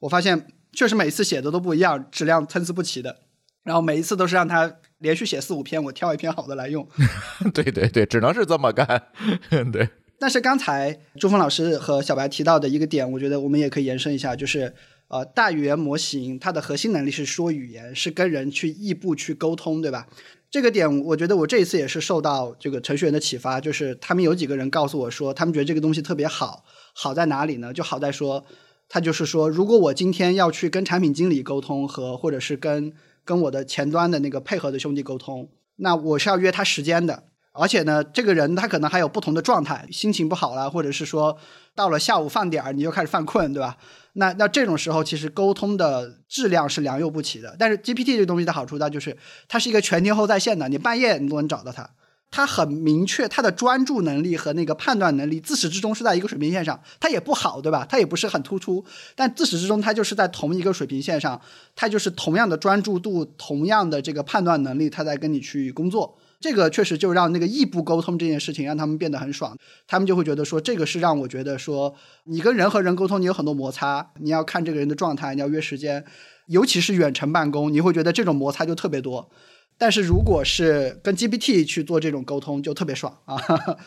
我发现确实每次写的都不一样，质量参差不齐的。然后每一次都是让它连续写四五篇，我挑一篇好的来用。对对对，只能是这么干。对。但是刚才朱峰老师和小白提到的一个点，我觉得我们也可以延伸一下，就是呃，大语言模型它的核心能力是说语言，是跟人去异步去沟通，对吧？这个点，我觉得我这一次也是受到这个程序员的启发，就是他们有几个人告诉我说，他们觉得这个东西特别好，好在哪里呢？就好在说，他就是说，如果我今天要去跟产品经理沟通和或者是跟跟我的前端的那个配合的兄弟沟通，那我是要约他时间的。而且呢，这个人他可能还有不同的状态，心情不好了，或者是说到了下午饭点儿你就开始犯困，对吧？那那这种时候其实沟通的质量是良莠不齐的。但是 GPT 这东西的好处，它就是它是一个全天候在线的，你半夜你都能找到它。他很明确，他的专注能力和那个判断能力自始至终是在一个水平线上。他也不好，对吧？他也不是很突出，但自始至终他就是在同一个水平线上，他就是同样的专注度，同样的这个判断能力，他在跟你去工作。这个确实就让那个异步沟通这件事情让他们变得很爽，他们就会觉得说这个是让我觉得说你跟人和人沟通你有很多摩擦，你要看这个人的状态，你要约时间，尤其是远程办公，你会觉得这种摩擦就特别多。但是如果是跟 GPT 去做这种沟通，就特别爽 啊，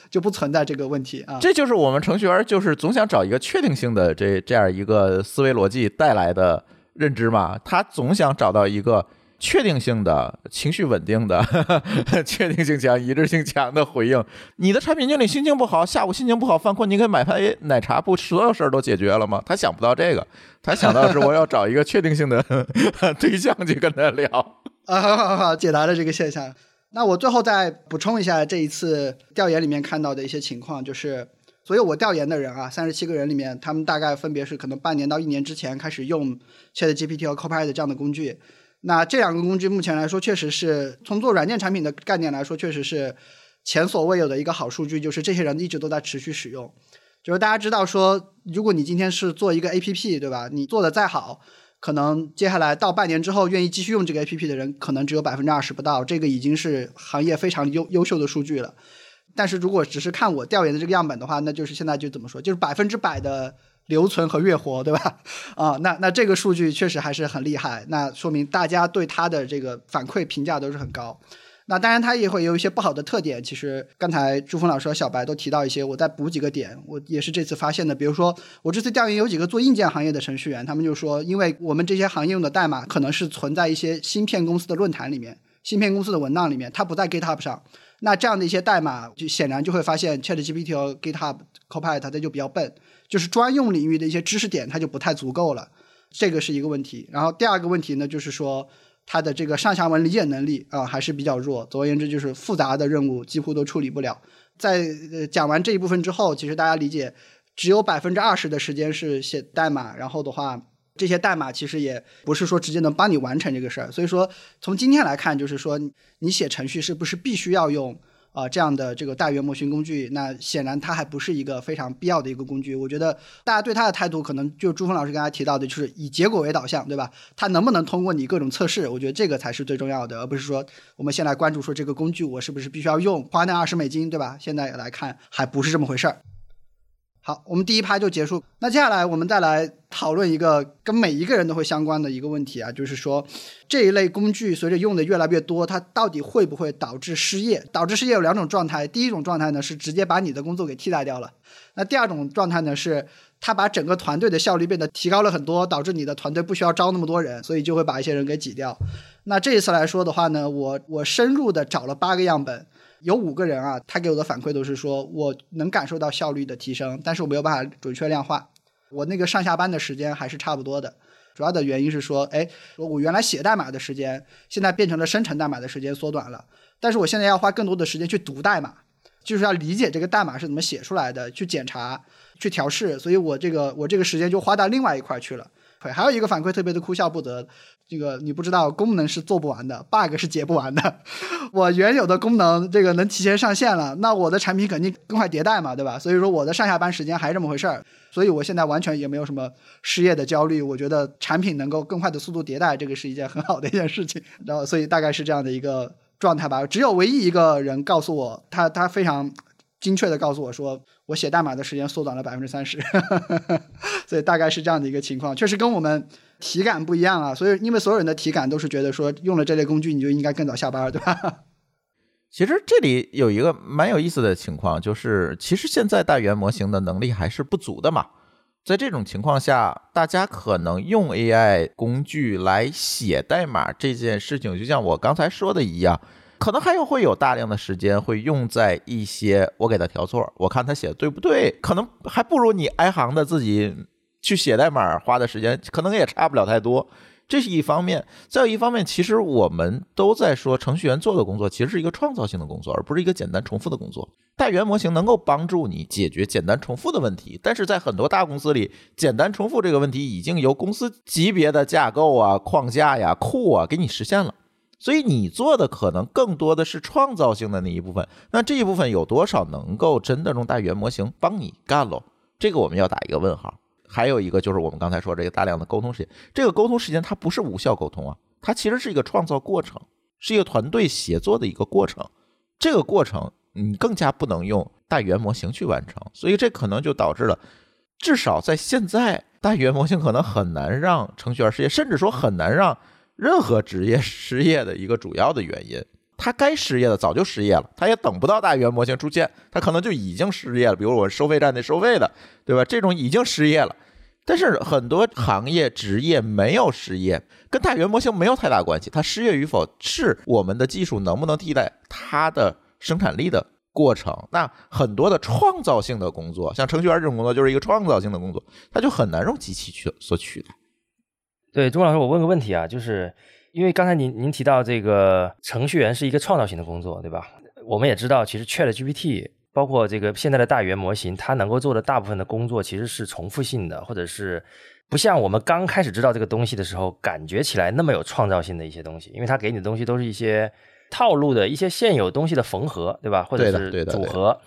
就不存在这个问题啊。这就是我们程序员就是总想找一个确定性的这这样一个思维逻辑带来的认知嘛，他总想找到一个。确定性的情绪稳定的，确定性强、一致性强的回应。你的产品经理心情不好，下午心情不好犯困，你给买杯奶茶，不所有事儿都解决了吗？他想不到这个，他想到是我要找一个确定性的 对象去跟他聊啊，好好好，解答了这个现象。那我最后再补充一下这一次调研里面看到的一些情况，就是所有我调研的人啊，三十七个人里面，他们大概分别是可能半年到一年之前开始用 ChatGPT 和 Copilot 这样的工具。那这两个工具目前来说，确实是从做软件产品的概念来说，确实是前所未有的一个好数据。就是这些人一直都在持续使用。就是大家知道说，如果你今天是做一个 APP，对吧？你做的再好，可能接下来到半年之后，愿意继续用这个 APP 的人，可能只有百分之二十不到。这个已经是行业非常优优秀的数据了。但是如果只是看我调研的这个样本的话，那就是现在就怎么说，就是百分之百的。留存和月活，对吧？啊，那那这个数据确实还是很厉害，那说明大家对它的这个反馈评价都是很高。那当然它也会有一些不好的特点。其实刚才朱峰老师和小白都提到一些，我再补几个点，我也是这次发现的。比如说，我这次调研有几个做硬件行业的程序员，他们就说，因为我们这些行业用的代码可能是存在一些芯片公司的论坛里面、芯片公司的文档里面，它不在 GitHub 上。那这样的一些代码，就显然就会发现 ChatGPT 和 GitHub Copilot 它就比较笨。就是专用领域的一些知识点，它就不太足够了，这个是一个问题。然后第二个问题呢，就是说它的这个上下文理解能力啊还是比较弱。总而言之，就是复杂的任务几乎都处理不了。在讲完这一部分之后，其实大家理解，只有百分之二十的时间是写代码，然后的话，这些代码其实也不是说直接能帮你完成这个事儿。所以说，从今天来看，就是说你写程序是不是必须要用？啊，这样的这个大语言模型工具，那显然它还不是一个非常必要的一个工具。我觉得大家对它的态度，可能就朱峰老师刚才提到的，就是以结果为导向，对吧？它能不能通过你各种测试？我觉得这个才是最重要的，而不是说我们先来关注说这个工具我是不是必须要用，花那二十美金，对吧？现在来看还不是这么回事儿。好，我们第一趴就结束。那接下来我们再来讨论一个跟每一个人都会相关的一个问题啊，就是说这一类工具随着用的越来越多，它到底会不会导致失业？导致失业有两种状态，第一种状态呢是直接把你的工作给替代掉了，那第二种状态呢是它把整个团队的效率变得提高了很多，导致你的团队不需要招那么多人，所以就会把一些人给挤掉。那这一次来说的话呢，我我深入的找了八个样本。有五个人啊，他给我的反馈都是说，我能感受到效率的提升，但是我没有办法准确量化。我那个上下班的时间还是差不多的，主要的原因是说，哎，我原来写代码的时间，现在变成了生成代码的时间缩短了，但是我现在要花更多的时间去读代码，就是要理解这个代码是怎么写出来的，去检查、去调试，所以我这个我这个时间就花到另外一块去了。还有一个反馈特别的哭笑不得，这个你不知道功能是做不完的，bug 是解不完的。我原有的功能这个能提前上线了，那我的产品肯定更快迭代嘛，对吧？所以说我的上下班时间还是这么回事儿，所以我现在完全也没有什么失业的焦虑。我觉得产品能够更快的速度迭代，这个是一件很好的一件事情。然后所以大概是这样的一个状态吧。只有唯一一个人告诉我，他他非常精确的告诉我说，我写代码的时间缩短了百分之三十，所以大概是这样的一个情况，确实跟我们体感不一样啊。所以因为所有人的体感都是觉得说，用了这类工具你就应该更早下班，对吧？其实这里有一个蛮有意思的情况，就是其实现在大语言模型的能力还是不足的嘛。在这种情况下，大家可能用 AI 工具来写代码这件事情，就像我刚才说的一样，可能还有会有大量的时间会用在一些我给他调错，我看他写的对不对，可能还不如你挨行的自己去写代码花的时间，可能也差不了太多。这是一方面，再有一方面，其实我们都在说，程序员做的工作其实是一个创造性的工作，而不是一个简单重复的工作。大语言模型能够帮助你解决简单重复的问题，但是在很多大公司里，简单重复这个问题已经由公司级别的架构啊、框架呀、库啊给你实现了，所以你做的可能更多的是创造性的那一部分。那这一部分有多少能够真的用大语言模型帮你干喽？这个我们要打一个问号。还有一个就是我们刚才说这个大量的沟通时间，这个沟通时间它不是无效沟通啊，它其实是一个创造过程，是一个团队协作的一个过程。这个过程你更加不能用大语言模型去完成，所以这可能就导致了，至少在现在，大语言模型可能很难让程序员失业，甚至说很难让任何职业失业的一个主要的原因。他该失业的早就失业了，他也等不到大语言模型出现，他可能就已经失业了。比如我收费站那收费的，对吧？这种已经失业了，但是很多行业职业没有失业，跟大语言模型没有太大关系。它失业与否是我们的技术能不能替代它的生产力的过程。那很多的创造性的工作，像程序员这种工作，就是一个创造性的工作，它就很难用机器去所取代。对，钟老师，我问个问题啊，就是。因为刚才您您提到这个程序员是一个创造性的工作，对吧？我们也知道，其实 Chat GPT 包括这个现在的大语言模型，它能够做的大部分的工作其实是重复性的，或者是不像我们刚开始知道这个东西的时候，感觉起来那么有创造性的一些东西。因为它给你的东西都是一些套路的一些现有东西的缝合，对吧？或者是组合。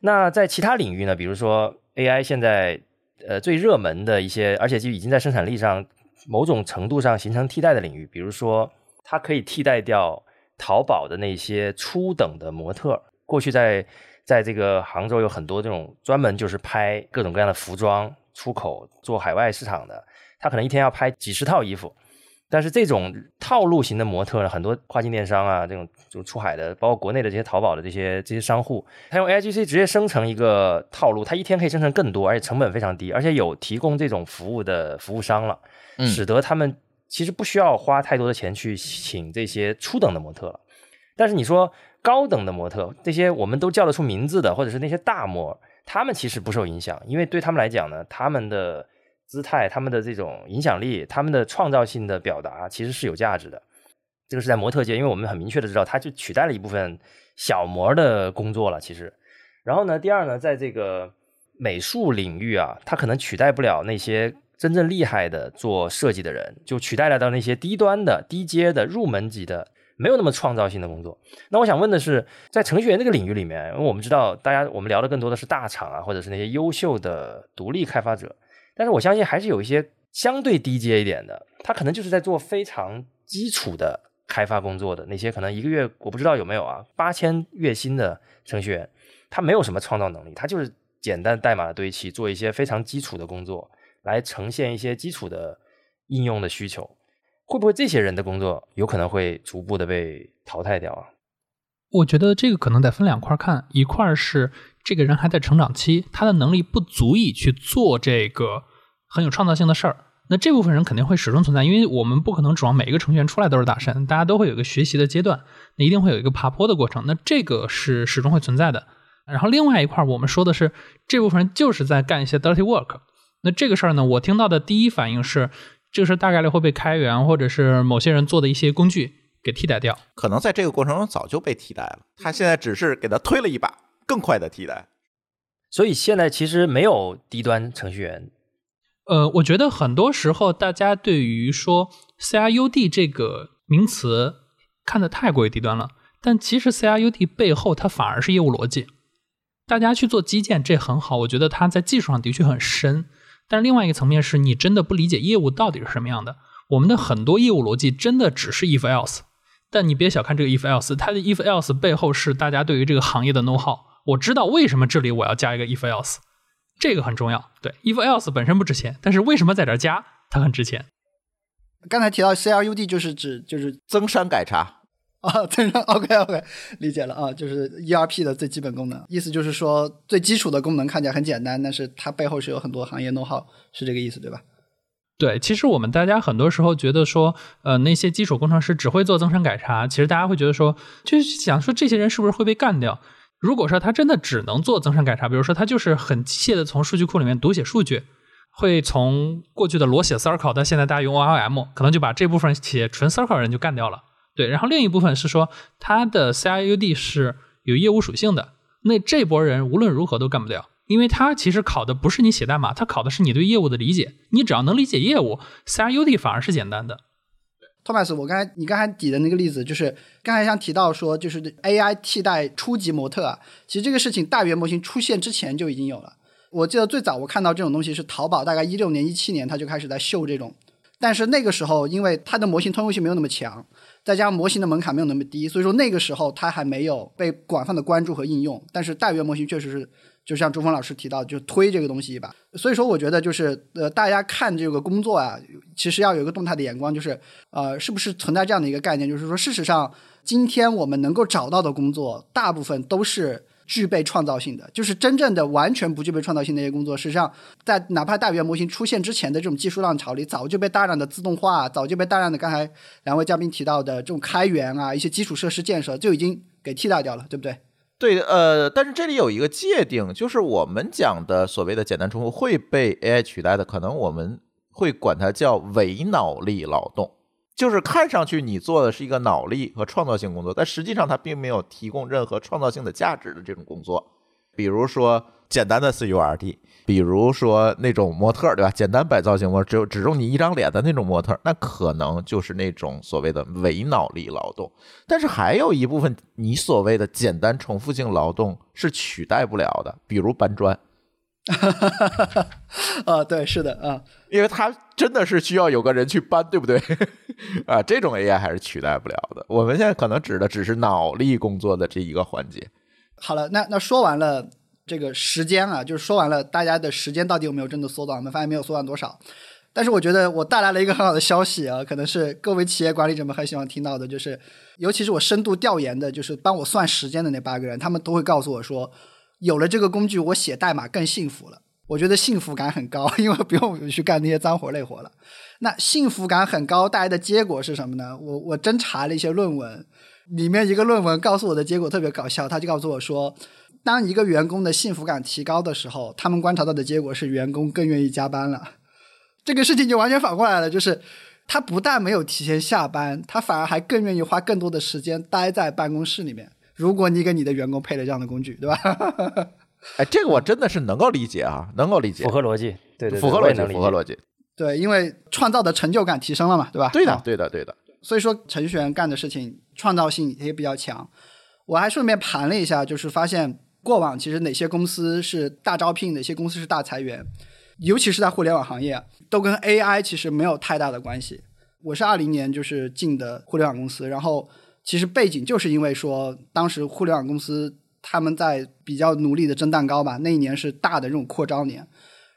那在其他领域呢？比如说 AI 现在呃最热门的一些，而且就已经在生产力上。某种程度上形成替代的领域，比如说，它可以替代掉淘宝的那些初等的模特。过去在在这个杭州有很多这种专门就是拍各种各样的服装出口做海外市场的，他可能一天要拍几十套衣服。但是这种套路型的模特呢，很多跨境电商啊，这种就出海的，包括国内的这些淘宝的这些这些商户，他用 A I G C 直接生成一个套路，他一天可以生成更多，而且成本非常低，而且有提供这种服务的服务商了。使得他们其实不需要花太多的钱去请这些初等的模特了，但是你说高等的模特，这些我们都叫得出名字的，或者是那些大模，他们其实不受影响，因为对他们来讲呢，他们的姿态、他们的这种影响力、他们的创造性的表达其实是有价值的。这个是在模特界，因为我们很明确的知道，它就取代了一部分小模的工作了。其实，然后呢，第二呢，在这个美术领域啊，它可能取代不了那些。真正厉害的做设计的人，就取代了到那些低端的、低阶的、入门级的，没有那么创造性的工作。那我想问的是，在程序员这个领域里面，因为我们知道，大家我们聊的更多的是大厂啊，或者是那些优秀的独立开发者，但是我相信还是有一些相对低阶一点的，他可能就是在做非常基础的开发工作的那些，可能一个月我不知道有没有啊，八千月薪的程序员，他没有什么创造能力，他就是简单代码的堆砌，做一些非常基础的工作。来呈现一些基础的应用的需求，会不会这些人的工作有可能会逐步的被淘汰掉啊？我觉得这个可能得分两块看，一块是这个人还在成长期，他的能力不足以去做这个很有创造性的事儿，那这部分人肯定会始终存在，因为我们不可能指望每一个程序员出来都是大神，大家都会有一个学习的阶段，那一定会有一个爬坡的过程，那这个是始终会存在的。然后另外一块我们说的是这部分人就是在干一些 dirty work。那这个事儿呢，我听到的第一反应是，这个事大概率会被开源或者是某些人做的一些工具给替代掉。可能在这个过程中早就被替代了，他现在只是给他推了一把，更快的替代。所以现在其实没有低端程序员。呃，我觉得很多时候大家对于说 C R U D 这个名词看得太过于低端了，但其实 C R U D 背后它反而是业务逻辑。大家去做基建这很好，我觉得它在技术上的确很深。但是另外一个层面是你真的不理解业务到底是什么样的。我们的很多业务逻辑真的只是 if else，但你别小看这个 if else，它的 if else 背后是大家对于这个行业的 know how，我知道为什么这里我要加一个 if else，这个很重要。对，if else 本身不值钱，但是为什么在这儿加，它很值钱。刚才提到 CRUD 就是指就是增删改查啊，增删 OK OK 理解了啊，就是 ERP 的最基本功能，意思就是说最基础的功能看起来很简单，但是它背后是有很多行业 know how，是这个意思对吧？对，其实我们大家很多时候觉得说，呃，那些基础工程师只会做增删改查，其实大家会觉得说，就是想说这些人是不是会被干掉？如果说他真的只能做增删改查，比如说他就是很机械的从数据库里面读写数据，会从过去的裸写 Circle 到现在大家用 ORM，可能就把这部分写纯 Circle 人就干掉了。对，然后另一部分是说他的 CRUD 是有业务属性的，那这波人无论如何都干不掉。因为它其实考的不是你写代码，它考的是你对业务的理解。你只要能理解业务，CRUD 反而是简单的。托马斯，我刚才你刚才举的那个例子，就是刚才像提到说，就是 AI 替代初级模特啊，其实这个事情大语言模型出现之前就已经有了。我记得最早我看到这种东西是淘宝，大概一六年、一七年，它就开始在秀这种。但是那个时候，因为它的模型通用性没有那么强，再加上模型的门槛没有那么低，所以说那个时候它还没有被广泛的关注和应用。但是大语言模型确实是。就像朱峰老师提到，就推这个东西一把，所以说我觉得就是呃，大家看这个工作啊，其实要有一个动态的眼光，就是呃，是不是存在这样的一个概念，就是说，事实上，今天我们能够找到的工作，大部分都是具备创造性的，就是真正的完全不具备创造性的一些工作，事实上在哪怕大语言模型出现之前的这种技术浪潮里，早就被大量的自动化，早就被大量的刚才两位嘉宾提到的这种开源啊，一些基础设施建设就已经给替代掉了，对不对？对，呃，但是这里有一个界定，就是我们讲的所谓的简单重复会被 AI 取代的，可能我们会管它叫伪脑力劳动，就是看上去你做的是一个脑力和创造性工作，但实际上它并没有提供任何创造性的价值的这种工作，比如说简单的 CURD。比如说那种模特，对吧？简单摆造型模，只有只用你一张脸的那种模特，那可能就是那种所谓的伪脑力劳动。但是还有一部分你所谓的简单重复性劳动是取代不了的，比如搬砖。啊，对，是的，啊，因为它真的是需要有个人去搬，对不对？啊，这种 AI 还是取代不了的。我们现在可能指的只是脑力工作的这一个环节。好了，那那说完了。这个时间啊，就是说完了，大家的时间到底有没有真的缩短？我们发现没有缩短多少。但是我觉得我带来了一个很好的消息啊，可能是各位企业管理者们很喜欢听到的，就是尤其是我深度调研的，就是帮我算时间的那八个人，他们都会告诉我说，有了这个工具，我写代码更幸福了。我觉得幸福感很高，因为不用去干那些脏活累活了。那幸福感很高带来的结果是什么呢？我我侦查了一些论文，里面一个论文告诉我的结果特别搞笑，他就告诉我说。当一个员工的幸福感提高的时候，他们观察到的结果是员工更愿意加班了。这个事情就完全反过来了，就是他不但没有提前下班，他反而还更愿意花更多的时间待在办公室里面。如果你给你的员工配了这样的工具，对吧？哎，这个我真的是能够理解啊，能够理解，符合逻辑，对对，符合逻辑，符合逻辑。对，因为创造的成就感提升了嘛，对吧？对的，对的，对的。所以说，程序员干的事情创造性也比较强。我还顺便盘了一下，就是发现。过往其实哪些公司是大招聘，哪些公司是大裁员，尤其是在互联网行业，都跟 AI 其实没有太大的关系。我是二零年就是进的互联网公司，然后其实背景就是因为说当时互联网公司他们在比较努力的蒸蛋糕吧，那一年是大的这种扩招年，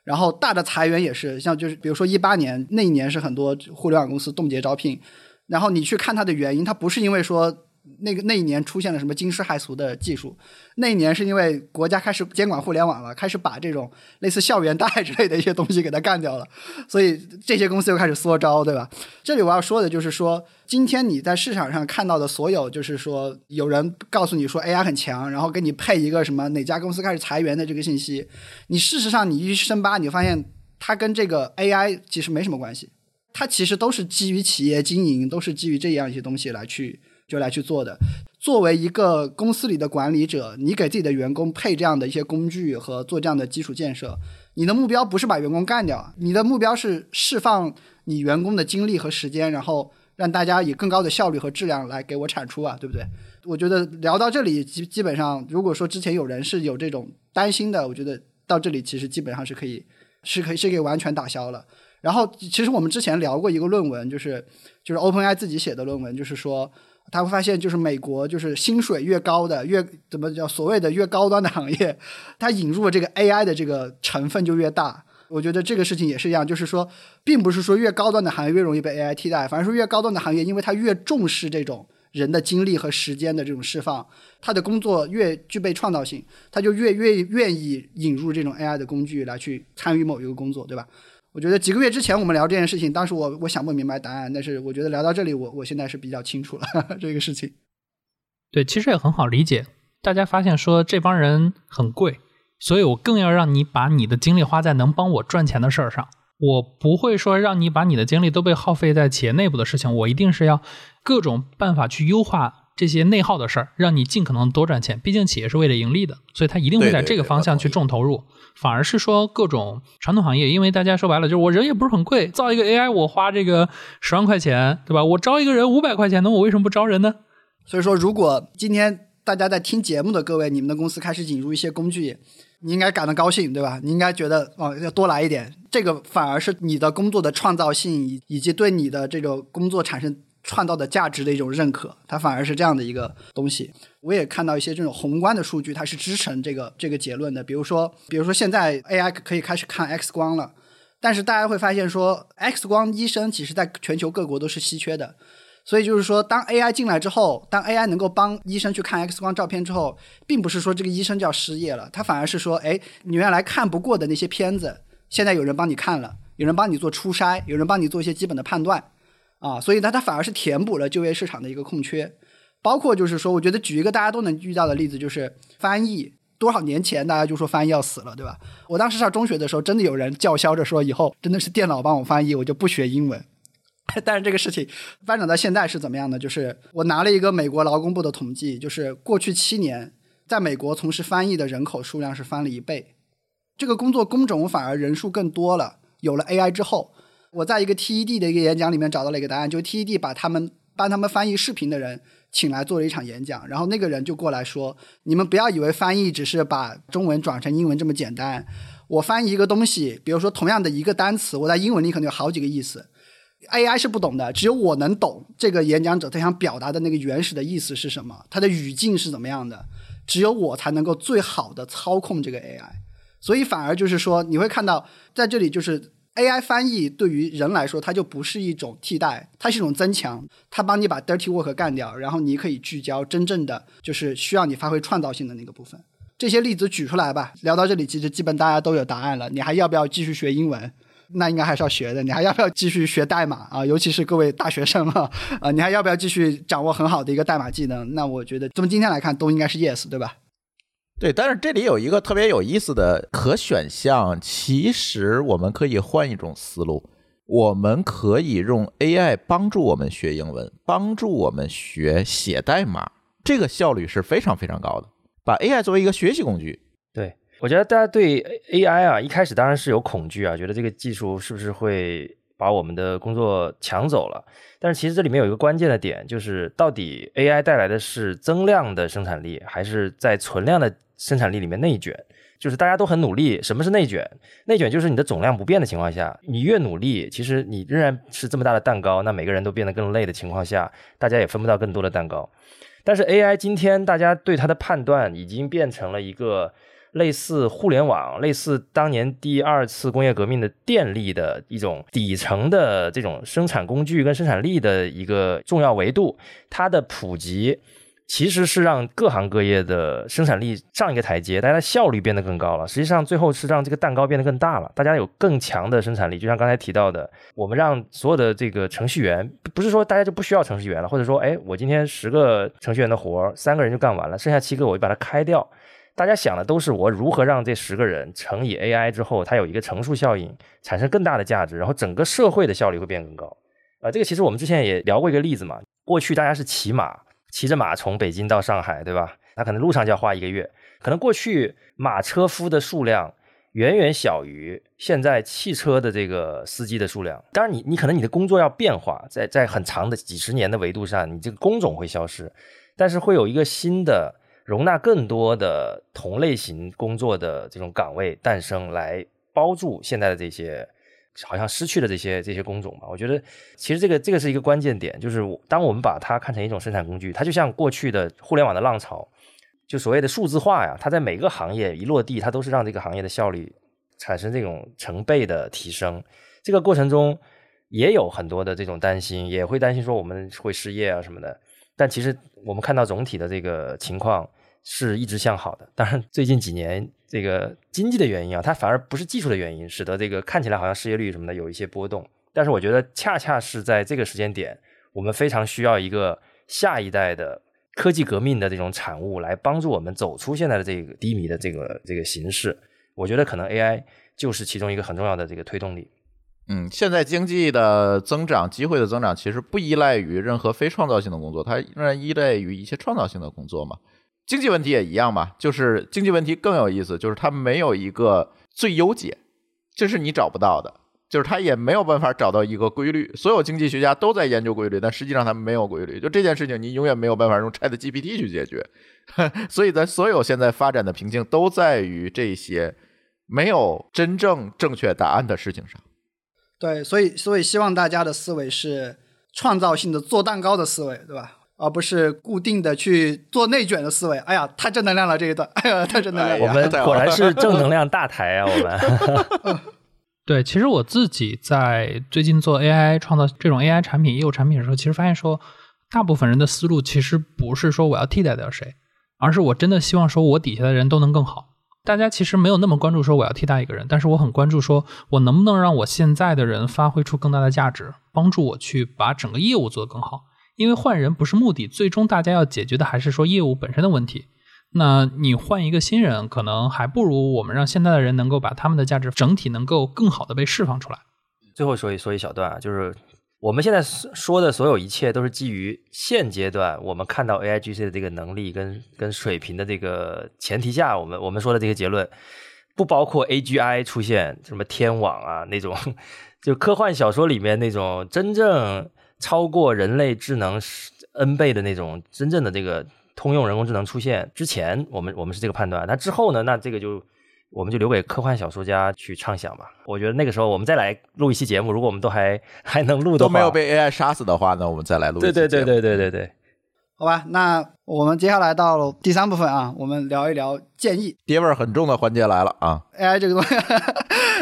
然后大的裁员也是，像就是比如说一八年那一年是很多互联网公司冻结招聘，然后你去看它的原因，它不是因为说。那个那一年出现了什么惊世骇俗的技术？那一年是因为国家开始监管互联网了，开始把这种类似校园贷 之类的一些东西给它干掉了，所以这些公司又开始缩招，对吧？这里我要说的就是说，今天你在市场上看到的所有，就是说有人告诉你说 AI 很强，然后给你配一个什么哪家公司开始裁员的这个信息，你事实上你一深扒，你发现它跟这个 AI 其实没什么关系，它其实都是基于企业经营，都是基于这样一些东西来去。就来去做的。作为一个公司里的管理者，你给自己的员工配这样的一些工具和做这样的基础建设，你的目标不是把员工干掉，你的目标是释放你员工的精力和时间，然后让大家以更高的效率和质量来给我产出啊，对不对？我觉得聊到这里，基基本上，如果说之前有人是有这种担心的，我觉得到这里其实基本上是可以，是可以是可以完全打消了。然后，其实我们之前聊过一个论文，就是就是 OpenAI 自己写的论文，就是说。他会发现，就是美国就是薪水越高的越怎么叫所谓的越高端的行业，它引入了这个 AI 的这个成分就越大。我觉得这个事情也是一样，就是说，并不是说越高端的行业越容易被 AI 替代，反而是越高端的行业，因为它越重视这种人的精力和时间的这种释放，他的工作越具备创造性，他就越越愿意引入这种 AI 的工具来去参与某一个工作，对吧？我觉得几个月之前我们聊这件事情，当时我我想不明白答案，但是我觉得聊到这里，我我现在是比较清楚了 这个事情。对，其实也很好理解。大家发现说这帮人很贵，所以我更要让你把你的精力花在能帮我赚钱的事儿上。我不会说让你把你的精力都被耗费在企业内部的事情，我一定是要各种办法去优化这些内耗的事儿，让你尽可能多赚钱。毕竟企业是为了盈利的，所以它一定会在这个方向去重投入。反而是说各种传统行业，因为大家说白了就是我人也不是很贵，造一个 AI 我花这个十万块钱，对吧？我招一个人五百块钱，那我为什么不招人呢？所以说，如果今天大家在听节目的各位，你们的公司开始引入一些工具，你应该感到高兴，对吧？你应该觉得哦，要多来一点，这个反而是你的工作的创造性以以及对你的这个工作产生。创造的价值的一种认可，它反而是这样的一个东西。我也看到一些这种宏观的数据，它是支撑这个这个结论的。比如说，比如说现在 AI 可以开始看 X 光了，但是大家会发现说，X 光医生其实在全球各国都是稀缺的。所以就是说，当 AI 进来之后，当 AI 能够帮医生去看 X 光照片之后，并不是说这个医生就要失业了，他反而是说，哎，你原来看不过的那些片子，现在有人帮你看了，有人帮你做初筛，有人帮你做一些基本的判断。啊，所以呢，它反而是填补了就业市场的一个空缺，包括就是说，我觉得举一个大家都能遇到的例子，就是翻译。多少年前大家就说翻译要死了，对吧？我当时上中学的时候，真的有人叫嚣着说，以后真的是电脑帮我翻译，我就不学英文。但是这个事情发展到现在是怎么样的？就是我拿了一个美国劳工部的统计，就是过去七年，在美国从事翻译的人口数量是翻了一倍，这个工作工种反而人数更多了。有了 AI 之后。我在一个 TED 的一个演讲里面找到了一个答案，就是 TED 把他们帮他们翻译视频的人请来做了一场演讲，然后那个人就过来说：“你们不要以为翻译只是把中文转成英文这么简单。我翻译一个东西，比如说同样的一个单词，我在英文里可能有好几个意思，AI 是不懂的，只有我能懂这个演讲者他想表达的那个原始的意思是什么，他的语境是怎么样的，只有我才能够最好的操控这个 AI。所以反而就是说，你会看到在这里就是。AI 翻译对于人来说，它就不是一种替代，它是一种增强。它帮你把 dirty work 干掉，然后你可以聚焦真正的就是需要你发挥创造性的那个部分。这些例子举出来吧。聊到这里，其实基本大家都有答案了。你还要不要继续学英文？那应该还是要学的。你还要不要继续学代码啊？尤其是各位大学生啊，啊，你还要不要继续掌握很好的一个代码技能？那我觉得从今天来看，都应该是 yes，对吧？对，但是这里有一个特别有意思的可选项，其实我们可以换一种思路，我们可以用 AI 帮助我们学英文，帮助我们学写代码，这个效率是非常非常高的。把 AI 作为一个学习工具，对我觉得大家对 AI 啊，一开始当然是有恐惧啊，觉得这个技术是不是会把我们的工作抢走了？但是其实这里面有一个关键的点，就是到底 AI 带来的是增量的生产力，还是在存量的？生产力里面内卷，就是大家都很努力。什么是内卷？内卷就是你的总量不变的情况下，你越努力，其实你仍然是这么大的蛋糕，那每个人都变得更累的情况下，大家也分不到更多的蛋糕。但是 AI 今天大家对它的判断已经变成了一个类似互联网、类似当年第二次工业革命的电力的一种底层的这种生产工具跟生产力的一个重要维度，它的普及。其实是让各行各业的生产力上一个台阶，大家的效率变得更高了。实际上，最后是让这个蛋糕变得更大了，大家有更强的生产力。就像刚才提到的，我们让所有的这个程序员，不是说大家就不需要程序员了，或者说，哎，我今天十个程序员的活，三个人就干完了，剩下七个我就把它开掉。大家想的都是我如何让这十个人乘以 AI 之后，它有一个乘数效应，产生更大的价值，然后整个社会的效率会变更高。啊，这个其实我们之前也聊过一个例子嘛，过去大家是骑马。骑着马从北京到上海，对吧？他可能路上就要花一个月。可能过去马车夫的数量远远小于现在汽车的这个司机的数量。当然，你你可能你的工作要变化，在在很长的几十年的维度上，你这个工种会消失，但是会有一个新的容纳更多的同类型工作的这种岗位诞生，来包住现在的这些。好像失去了这些这些工种嘛。我觉得其实这个这个是一个关键点，就是当我们把它看成一种生产工具，它就像过去的互联网的浪潮，就所谓的数字化呀，它在每个行业一落地，它都是让这个行业的效率产生这种成倍的提升。这个过程中也有很多的这种担心，也会担心说我们会失业啊什么的。但其实我们看到总体的这个情况是一直向好的。当然，最近几年这个经济的原因啊，它反而不是技术的原因，使得这个看起来好像失业率什么的有一些波动。但是我觉得恰恰是在这个时间点，我们非常需要一个下一代的科技革命的这种产物来帮助我们走出现在的这个低迷的这个这个形势。我觉得可能 AI 就是其中一个很重要的这个推动力。嗯，现在经济的增长、机会的增长，其实不依赖于任何非创造性的工作，它仍然依赖于一些创造性的工作嘛。经济问题也一样嘛，就是经济问题更有意思，就是它没有一个最优解，这是你找不到的，就是它也没有办法找到一个规律。所有经济学家都在研究规律，但实际上他们没有规律。就这件事情，你永远没有办法用 Chat GPT 去解决。所以，咱所有现在发展的瓶颈都在于这些没有真正正确答案的事情上。对，所以所以希望大家的思维是创造性的做蛋糕的思维，对吧？而不是固定的去做内卷的思维。哎呀，太正能量了这一段！哎呀，太正能量了！我们果然是正能量大台啊！我们 对，其实我自己在最近做 AI 创造这种 AI 产品、业务产品的时候，其实发现说，大部分人的思路其实不是说我要替代掉谁，而是我真的希望说我底下的人都能更好。大家其实没有那么关注说我要替代一个人，但是我很关注说我能不能让我现在的人发挥出更大的价值，帮助我去把整个业务做得更好。因为换人不是目的，最终大家要解决的还是说业务本身的问题。那你换一个新人，可能还不如我们让现在的人能够把他们的价值整体能够更好的被释放出来。最后说一说一小段啊，就是。我们现在说的所有一切都是基于现阶段我们看到 AIGC 的这个能力跟跟水平的这个前提下，我们我们说的这个结论，不包括 AGI 出现什么天网啊那种，就科幻小说里面那种真正超过人类智能 N 倍的那种真正的这个通用人工智能出现之前，我们我们是这个判断。那之后呢？那这个就。我们就留给科幻小说家去畅想吧。我觉得那个时候我们再来录一期节目，如果我们都还还能录的都没有被 AI 杀死的话，那我们再来录。对对对对对对对，好吧。那我们接下来到第三部分啊，我们聊一聊建议。爹味儿很重的环节来了啊！AI 这个东西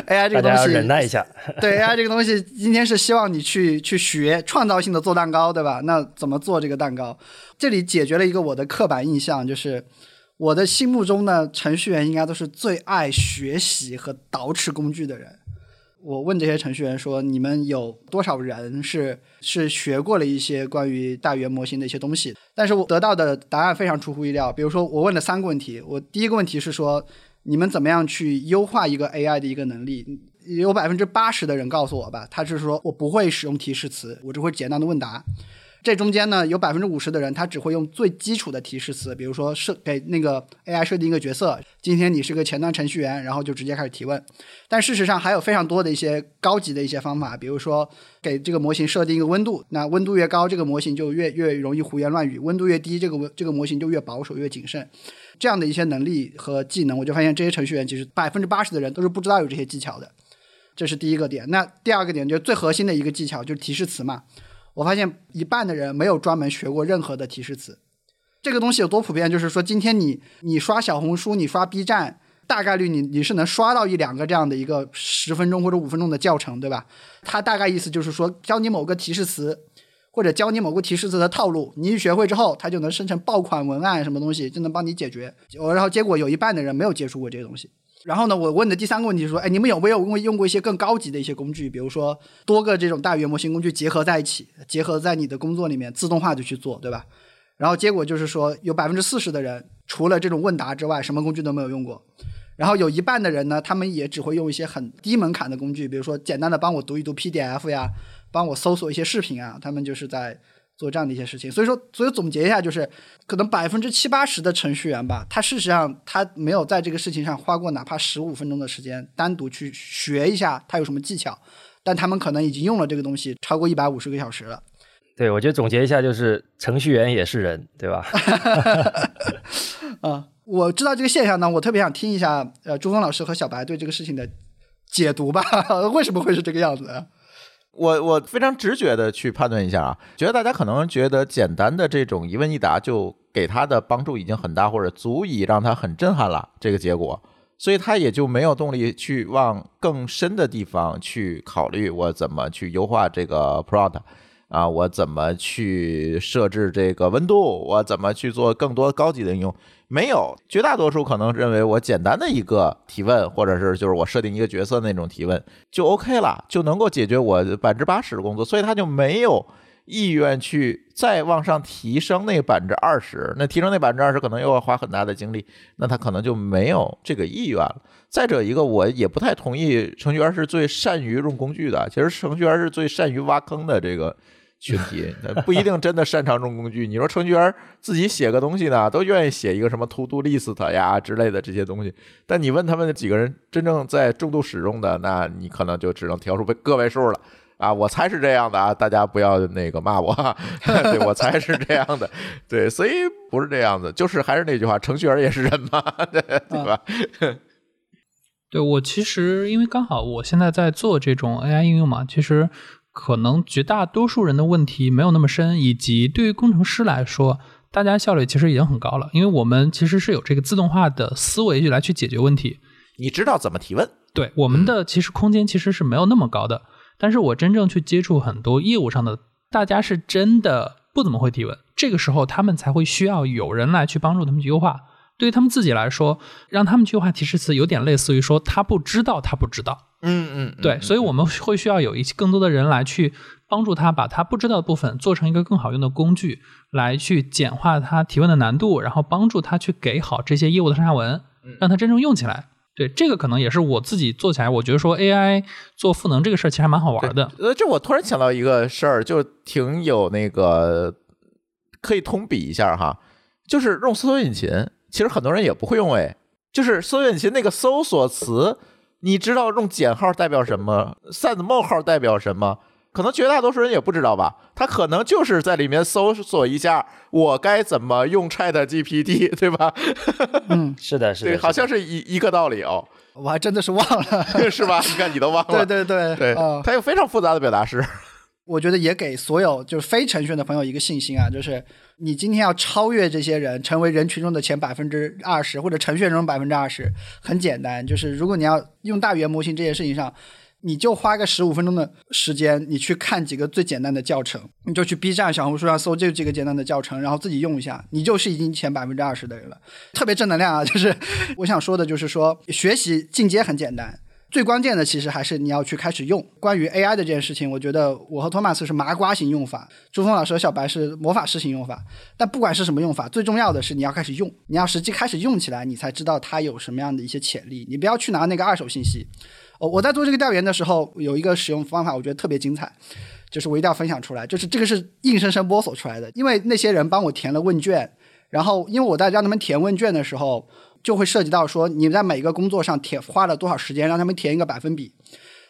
，AI 这个东西，忍耐一下。对 AI 这个东西，今天是希望你去去学创造性的做蛋糕，对吧？那怎么做这个蛋糕？这里解决了一个我的刻板印象，就是。我的心目中呢，程序员应该都是最爱学习和捯饬工具的人。我问这些程序员说：“你们有多少人是是学过了一些关于大语言模型的一些东西？”但是我得到的答案非常出乎意料。比如说，我问了三个问题。我第一个问题是说：“你们怎么样去优化一个 AI 的一个能力？”有百分之八十的人告诉我吧，他是说我不会使用提示词，我只会简单的问答。这中间呢，有百分之五十的人，他只会用最基础的提示词，比如说设给那个 AI 设定一个角色，今天你是个前端程序员，然后就直接开始提问。但事实上还有非常多的一些高级的一些方法，比如说给这个模型设定一个温度，那温度越高，这个模型就越越容易胡言乱语；温度越低，这个这个模型就越保守越谨慎。这样的一些能力和技能，我就发现这些程序员其实百分之八十的人都是不知道有这些技巧的。这是第一个点。那第二个点就最核心的一个技巧就是提示词嘛。我发现一半的人没有专门学过任何的提示词，这个东西有多普遍？就是说，今天你你刷小红书，你刷 B 站，大概率你你是能刷到一两个这样的一个十分钟或者五分钟的教程，对吧？它大概意思就是说，教你某个提示词，或者教你某个提示词的套路，你一学会之后，它就能生成爆款文案，什么东西就能帮你解决。然后结果有一半的人没有接触过这些东西。然后呢，我问的第三个问题是说，哎，你们有没有用用过一些更高级的一些工具，比如说多个这种大语言模型工具结合在一起，结合在你的工作里面自动化的去做，对吧？然后结果就是说，有百分之四十的人除了这种问答之外，什么工具都没有用过。然后有一半的人呢，他们也只会用一些很低门槛的工具，比如说简单的帮我读一读 PDF 呀，帮我搜索一些视频啊，他们就是在。做这样的一些事情，所以说，所以总结一下，就是可能百分之七八十的程序员吧，他事实上他没有在这个事情上花过哪怕十五分钟的时间，单独去学一下他有什么技巧，但他们可能已经用了这个东西超过一百五十个小时了。对，我觉得总结一下就是程序员也是人，对吧？啊，我知道这个现象呢，我特别想听一下，呃，朱峰老师和小白对这个事情的解读吧？为什么会是这个样子？我我非常直觉的去判断一下啊，觉得大家可能觉得简单的这种一问一答就给他的帮助已经很大，或者足以让他很震撼了这个结果，所以他也就没有动力去往更深的地方去考虑我怎么去优化这个 prompt 啊，我怎么去设置这个温度，我怎么去做更多高级的应用。没有，绝大多数可能认为我简单的一个提问，或者是就是我设定一个角色那种提问就 OK 了，就能够解决我百分之八十的工作，所以他就没有意愿去再往上提升那百分之二十。那提升那百分之二十可能又要花很大的精力，那他可能就没有这个意愿了。再者一个，我也不太同意程序员是最善于用工具的，其实程序员是最善于挖坑的这个。群体不一定真的擅长用工具。你说程序员自己写个东西呢，都愿意写一个什么 to do list 呀之类的这些东西。但你问他们几个人真正在重度使用的，那你可能就只能调出个位数了啊！我猜是这样的啊，大家不要那个骂我，对我猜是这样的。对，所以不是这样子，就是还是那句话，程序员也是人嘛，对吧？对我其实因为刚好我现在在做这种 AI 应用嘛，其实。可能绝大多数人的问题没有那么深，以及对于工程师来说，大家效率其实已经很高了，因为我们其实是有这个自动化的思维去来去解决问题。你知道怎么提问？对，我们的其实空间其实是没有那么高的。但是我真正去接触很多业务上的，大家是真的不怎么会提问，这个时候他们才会需要有人来去帮助他们去优化。对于他们自己来说，让他们去画提示词，有点类似于说他不知道，他不知道。嗯嗯，对，所以我们会需要有一些更多的人来去帮助他，把他不知道的部分做成一个更好用的工具，来去简化他提问的难度，然后帮助他去给好这些业务的上下文，让他真正用起来。对，这个可能也是我自己做起来，我觉得说 AI 做赋能这个事儿其实还蛮好玩的。呃，就我突然想到一个事儿，就挺有那个可以通比一下哈，就是用搜索引擎。其实很多人也不会用哎，就是搜索引擎那个搜索词，你知道用减号代表什么，send 冒号代表什么？可能绝大多数人也不知道吧？他可能就是在里面搜索一下我该怎么用 Chat GPT，对吧？嗯，是的，是的，对，好像是一一个道理哦。我还真的是忘了，是吧？你看你都忘了，对对对对，它有非常复杂的表达式。我觉得也给所有就是非程序员的朋友一个信心啊，就是你今天要超越这些人，成为人群中的前百分之二十，或者程序员中百分之二十，很简单，就是如果你要用大语言模型这件事情上，你就花个十五分钟的时间，你去看几个最简单的教程，你就去 B 站、小红书上搜这几个简单的教程，然后自己用一下，你就是已经前百分之二十的人了，特别正能量啊！就是 我想说的，就是说学习进阶很简单。最关键的其实还是你要去开始用。关于 AI 的这件事情，我觉得我和托马斯是麻瓜型用法，朱峰老师和小白是魔法师型用法。但不管是什么用法，最重要的是你要开始用，你要实际开始用起来，你才知道它有什么样的一些潜力。你不要去拿那个二手信息。哦，我在做这个调研的时候，有一个使用方法，我觉得特别精彩，就是我一定要分享出来。就是这个是硬生生摸索出来的，因为那些人帮我填了问卷，然后因为我在让他们填问卷的时候。就会涉及到说你在每一个工作上填花了多少时间，让他们填一个百分比。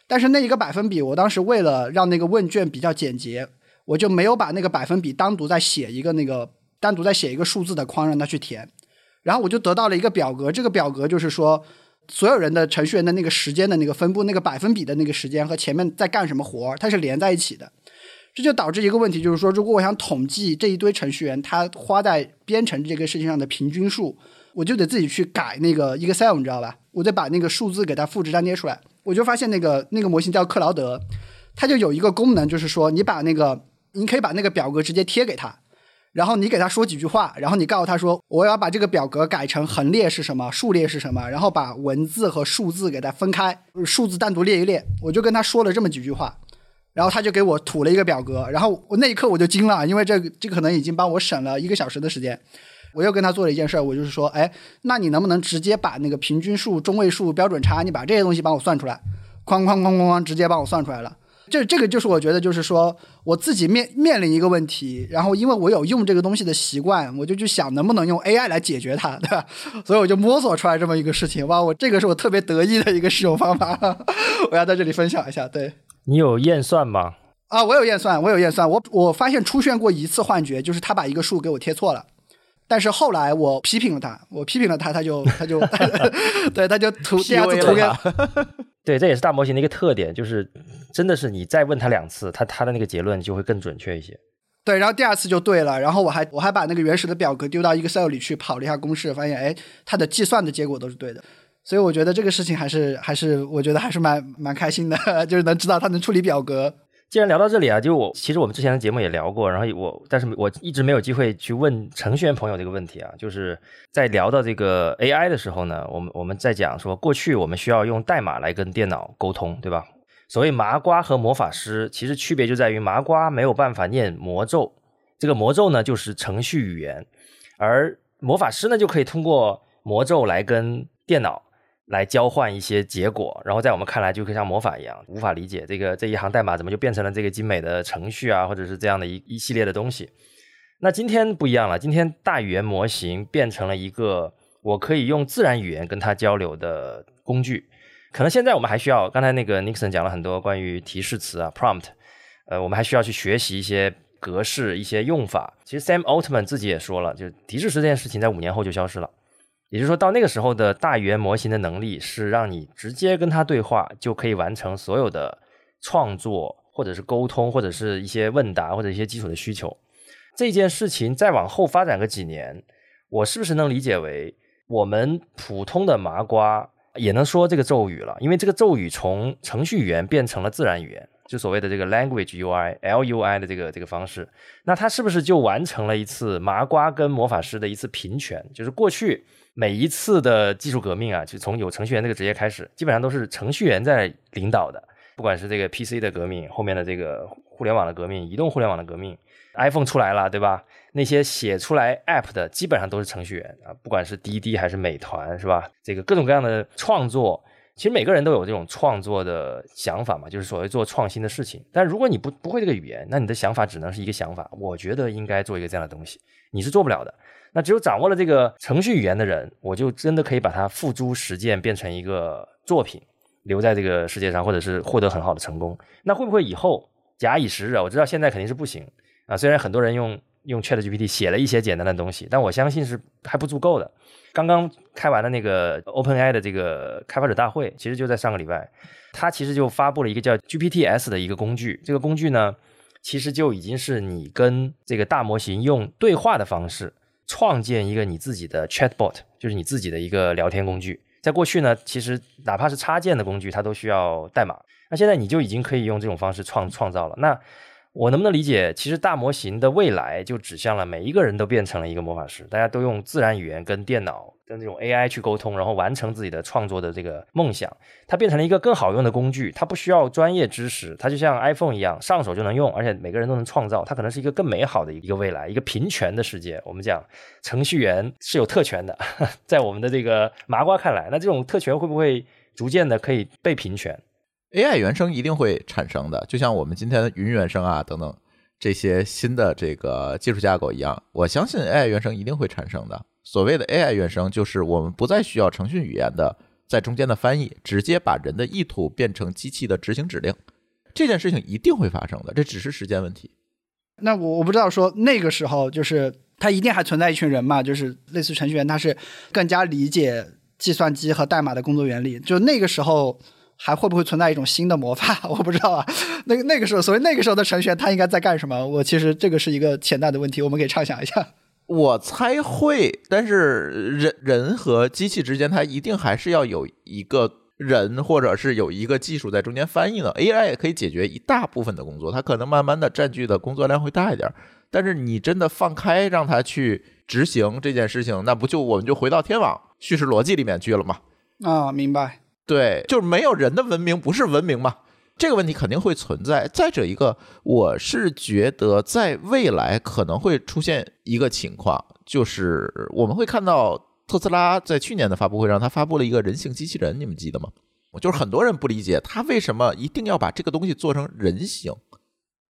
但是那一个百分比，我当时为了让那个问卷比较简洁，我就没有把那个百分比单独再写一个那个单独再写一个数字的框让他去填。然后我就得到了一个表格，这个表格就是说所有人的程序员的那个时间的那个分布，那个百分比的那个时间和前面在干什么活，它是连在一起的。这就导致一个问题，就是说如果我想统计这一堆程序员他花在编程这个事情上的平均数。我就得自己去改那个 Excel，你知道吧？我得把那个数字给它复制粘贴出来。我就发现那个那个模型叫克劳德，它就有一个功能，就是说你把那个你可以把那个表格直接贴给他，然后你给他说几句话，然后你告诉他说我要把这个表格改成横列是什么，竖列是什么，然后把文字和数字给它分开，数字单独列一列。我就跟他说了这么几句话，然后他就给我吐了一个表格，然后我那一刻我就惊了，因为这这可能已经帮我省了一个小时的时间。我又跟他做了一件事儿，我就是说，哎，那你能不能直接把那个平均数、中位数、标准差，你把这些东西帮我算出来？哐哐哐哐哐，直接帮我算出来了。这这个就是我觉得，就是说我自己面面临一个问题，然后因为我有用这个东西的习惯，我就去想能不能用 AI 来解决它，对吧？所以我就摸索出来这么一个事情。哇，我这个是我特别得意的一个使用方法，我要在这里分享一下。对你有验算吗？啊，我有验算，我有验算。我我发现出现过一次幻觉，就是他把一个数给我贴错了。但是后来我批评了他，我批评了他，他就 他就 对他就涂第二次涂给 对，这也是大模型的一个特点，就是真的是你再问他两次，他他的那个结论就会更准确一些。对，然后第二次就对了，然后我还我还把那个原始的表格丢到 Excel 里去跑了一下公式，发现哎，它的计算的结果都是对的，所以我觉得这个事情还是还是我觉得还是蛮蛮开心的，就是能知道它能处理表格。既然聊到这里啊，就我其实我们之前的节目也聊过，然后我但是我一直没有机会去问程序员朋友这个问题啊，就是在聊到这个 AI 的时候呢，我们我们在讲说过去我们需要用代码来跟电脑沟通，对吧？所谓麻瓜和魔法师，其实区别就在于麻瓜没有办法念魔咒，这个魔咒呢就是程序语言，而魔法师呢就可以通过魔咒来跟电脑来交换一些结果，然后在我们看来就可以像魔法一样，无法理解这个这一行代码怎么就变成了这个精美的程序啊，或者是这样的一一系列的东西。那今天不一样了，今天大语言模型变成了一个我可以用自然语言跟它交流的工具。可能现在我们还需要，刚才那个 Nixon 讲了很多关于提示词啊，prompt，呃，我们还需要去学习一些格式、一些用法。其实 Sam Altman 自己也说了，就提示词这件事情在五年后就消失了。也就是说到那个时候的大语言模型的能力是让你直接跟它对话就可以完成所有的创作，或者是沟通，或者是一些问答，或者一些基础的需求。这件事情再往后发展个几年，我是不是能理解为我们普通的麻瓜？也能说这个咒语了，因为这个咒语从程序语言变成了自然语言，就所谓的这个 language UI LUI 的这个这个方式，那它是不是就完成了一次麻瓜跟魔法师的一次平权？就是过去每一次的技术革命啊，就从有程序员这个职业开始，基本上都是程序员在领导的，不管是这个 PC 的革命，后面的这个互联网的革命，移动互联网的革命，iPhone 出来了，对吧？那些写出来 App 的基本上都是程序员啊，不管是滴滴还是美团，是吧？这个各种各样的创作，其实每个人都有这种创作的想法嘛，就是所谓做创新的事情。但如果你不不会这个语言，那你的想法只能是一个想法。我觉得应该做一个这样的东西，你是做不了的。那只有掌握了这个程序语言的人，我就真的可以把它付诸实践，变成一个作品，留在这个世界上，或者是获得很好的成功。那会不会以后假以时日？我知道现在肯定是不行啊，虽然很多人用。用 Chat GPT 写了一些简单的东西，但我相信是还不足够的。刚刚开完的那个 OpenAI 的这个开发者大会，其实就在上个礼拜，它其实就发布了一个叫 GPTs 的一个工具。这个工具呢，其实就已经是你跟这个大模型用对话的方式创建一个你自己的 Chatbot，就是你自己的一个聊天工具。在过去呢，其实哪怕是插件的工具，它都需要代码。那现在你就已经可以用这种方式创创造了。那我能不能理解，其实大模型的未来就指向了每一个人都变成了一个魔法师，大家都用自然语言跟电脑、跟这种 AI 去沟通，然后完成自己的创作的这个梦想。它变成了一个更好用的工具，它不需要专业知识，它就像 iPhone 一样，上手就能用，而且每个人都能创造。它可能是一个更美好的一个未来，一个平权的世界。我们讲程序员是有特权的，在我们的这个麻瓜看来，那这种特权会不会逐渐的可以被平权？AI 原生一定会产生的，就像我们今天的云原生啊等等这些新的这个技术架构一样，我相信 AI 原生一定会产生的。所谓的 AI 原生，就是我们不再需要程序语言的在中间的翻译，直接把人的意图变成机器的执行指令。这件事情一定会发生的，这只是时间问题。那我我不知道说那个时候就是它一定还存在一群人嘛，就是类似程序员，他是更加理解计算机和代码的工作原理，就那个时候。还会不会存在一种新的魔法？我不知道啊。那个那个时候，所以那个时候的程序员他应该在干什么？我其实这个是一个潜在的问题，我们可以畅想一下。我猜会，但是人人和机器之间，它一定还是要有一个人，或者是有一个技术在中间翻译的。AI 也可以解决一大部分的工作，它可能慢慢的占据的工作量会大一点。但是你真的放开让它去执行这件事情，那不就我们就回到天网叙事逻辑里面去了吗？啊，明白。对，就是没有人的文明不是文明嘛？这个问题肯定会存在。再者一个，我是觉得在未来可能会出现一个情况，就是我们会看到特斯拉在去年的发布会上，他发布了一个人形机器人，你们记得吗？就是很多人不理解他为什么一定要把这个东西做成人形。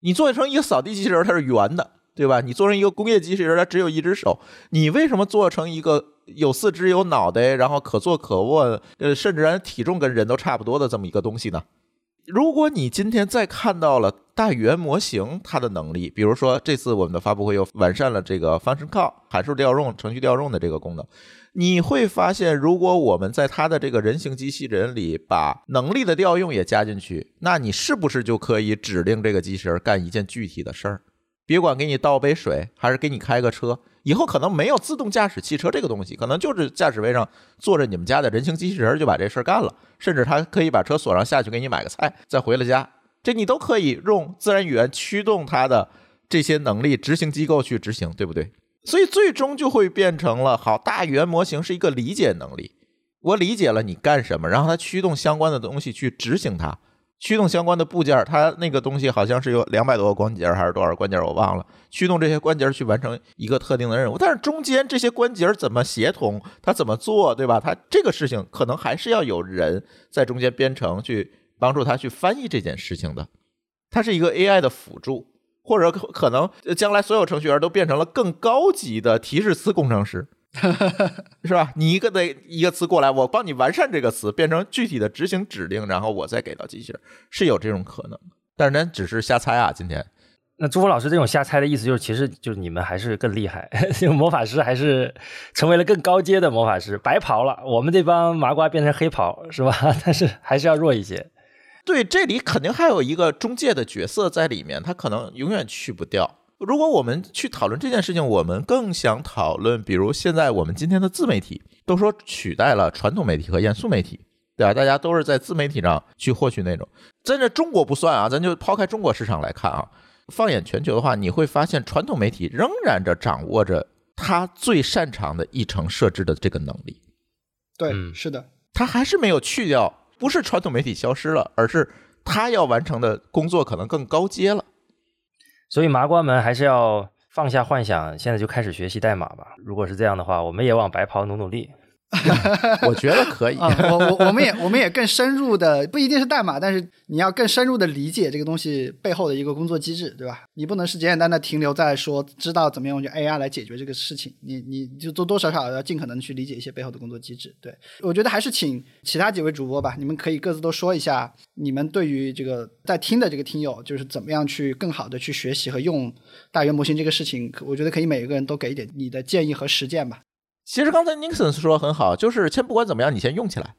你做成一个扫地机器人，它是圆的，对吧？你做成一个工业机器人，它只有一只手，你为什么做成一个？有四肢有脑袋，然后可坐可卧，呃，甚至连体重跟人都差不多的这么一个东西呢？如果你今天再看到了大语言模型它的能力，比如说这次我们的发布会又完善了这个 function call 函数调用、程序调用的这个功能，你会发现，如果我们在它的这个人形机器人里把能力的调用也加进去，那你是不是就可以指令这个机器人干一件具体的事儿？别管给你倒杯水，还是给你开个车，以后可能没有自动驾驶汽车这个东西，可能就是驾驶位上坐着你们家的人形机器人就把这事儿干了，甚至他可以把车锁上下去给你买个菜，再回了家，这你都可以用自然语言驱动它的这些能力执行机构去执行，对不对？所以最终就会变成了，好，大语言模型是一个理解能力，我理解了你干什么，然后它驱动相关的东西去执行它。驱动相关的部件，它那个东西好像是有两百多个关节还是多少关节，我忘了。驱动这些关节去完成一个特定的任务，但是中间这些关节怎么协同，它怎么做，对吧？它这个事情可能还是要有人在中间编程去帮助它去翻译这件事情的。它是一个 AI 的辅助，或者可能将来所有程序员都变成了更高级的提示词工程师。是吧？你一个的一个词过来，我帮你完善这个词，变成具体的执行指令，然后我再给到机器人，是有这种可能。但是咱只是瞎猜啊。今天，那朱峰老师这种瞎猜的意思，就是其实就是你们还是更厉害，魔法师还是成为了更高阶的魔法师，白袍了。我们这帮麻瓜变成黑袍，是吧？但是还是要弱一些。对，这里肯定还有一个中介的角色在里面，他可能永远去不掉。如果我们去讨论这件事情，我们更想讨论，比如现在我们今天的自媒体都说取代了传统媒体和严肃媒体，对吧？大家都是在自媒体上去获取内容。真的中国不算啊，咱就抛开中国市场来看啊，放眼全球的话，你会发现传统媒体仍然着掌握着它最擅长的议程设置的这个能力。对，是的，它还是没有去掉，不是传统媒体消失了，而是它要完成的工作可能更高阶了。所以麻瓜们还是要放下幻想，现在就开始学习代码吧。如果是这样的话，我们也往白袍努努力。我觉得可以，我我我们也我们也更深入的，不一定是代码，但是你要更深入的理解这个东西背后的一个工作机制，对吧？你不能是简简单单停留在说知道怎么用 AI 来解决这个事情，你你就多多少少要尽可能去理解一些背后的工作机制。对我觉得还是请其他几位主播吧，你们可以各自都说一下，你们对于这个在听的这个听友，就是怎么样去更好的去学习和用大语言模型这个事情，我觉得可以每一个人都给一点你的建议和实践吧。其实刚才 Nixon 说很好，就是先不管怎么样，你先用起来，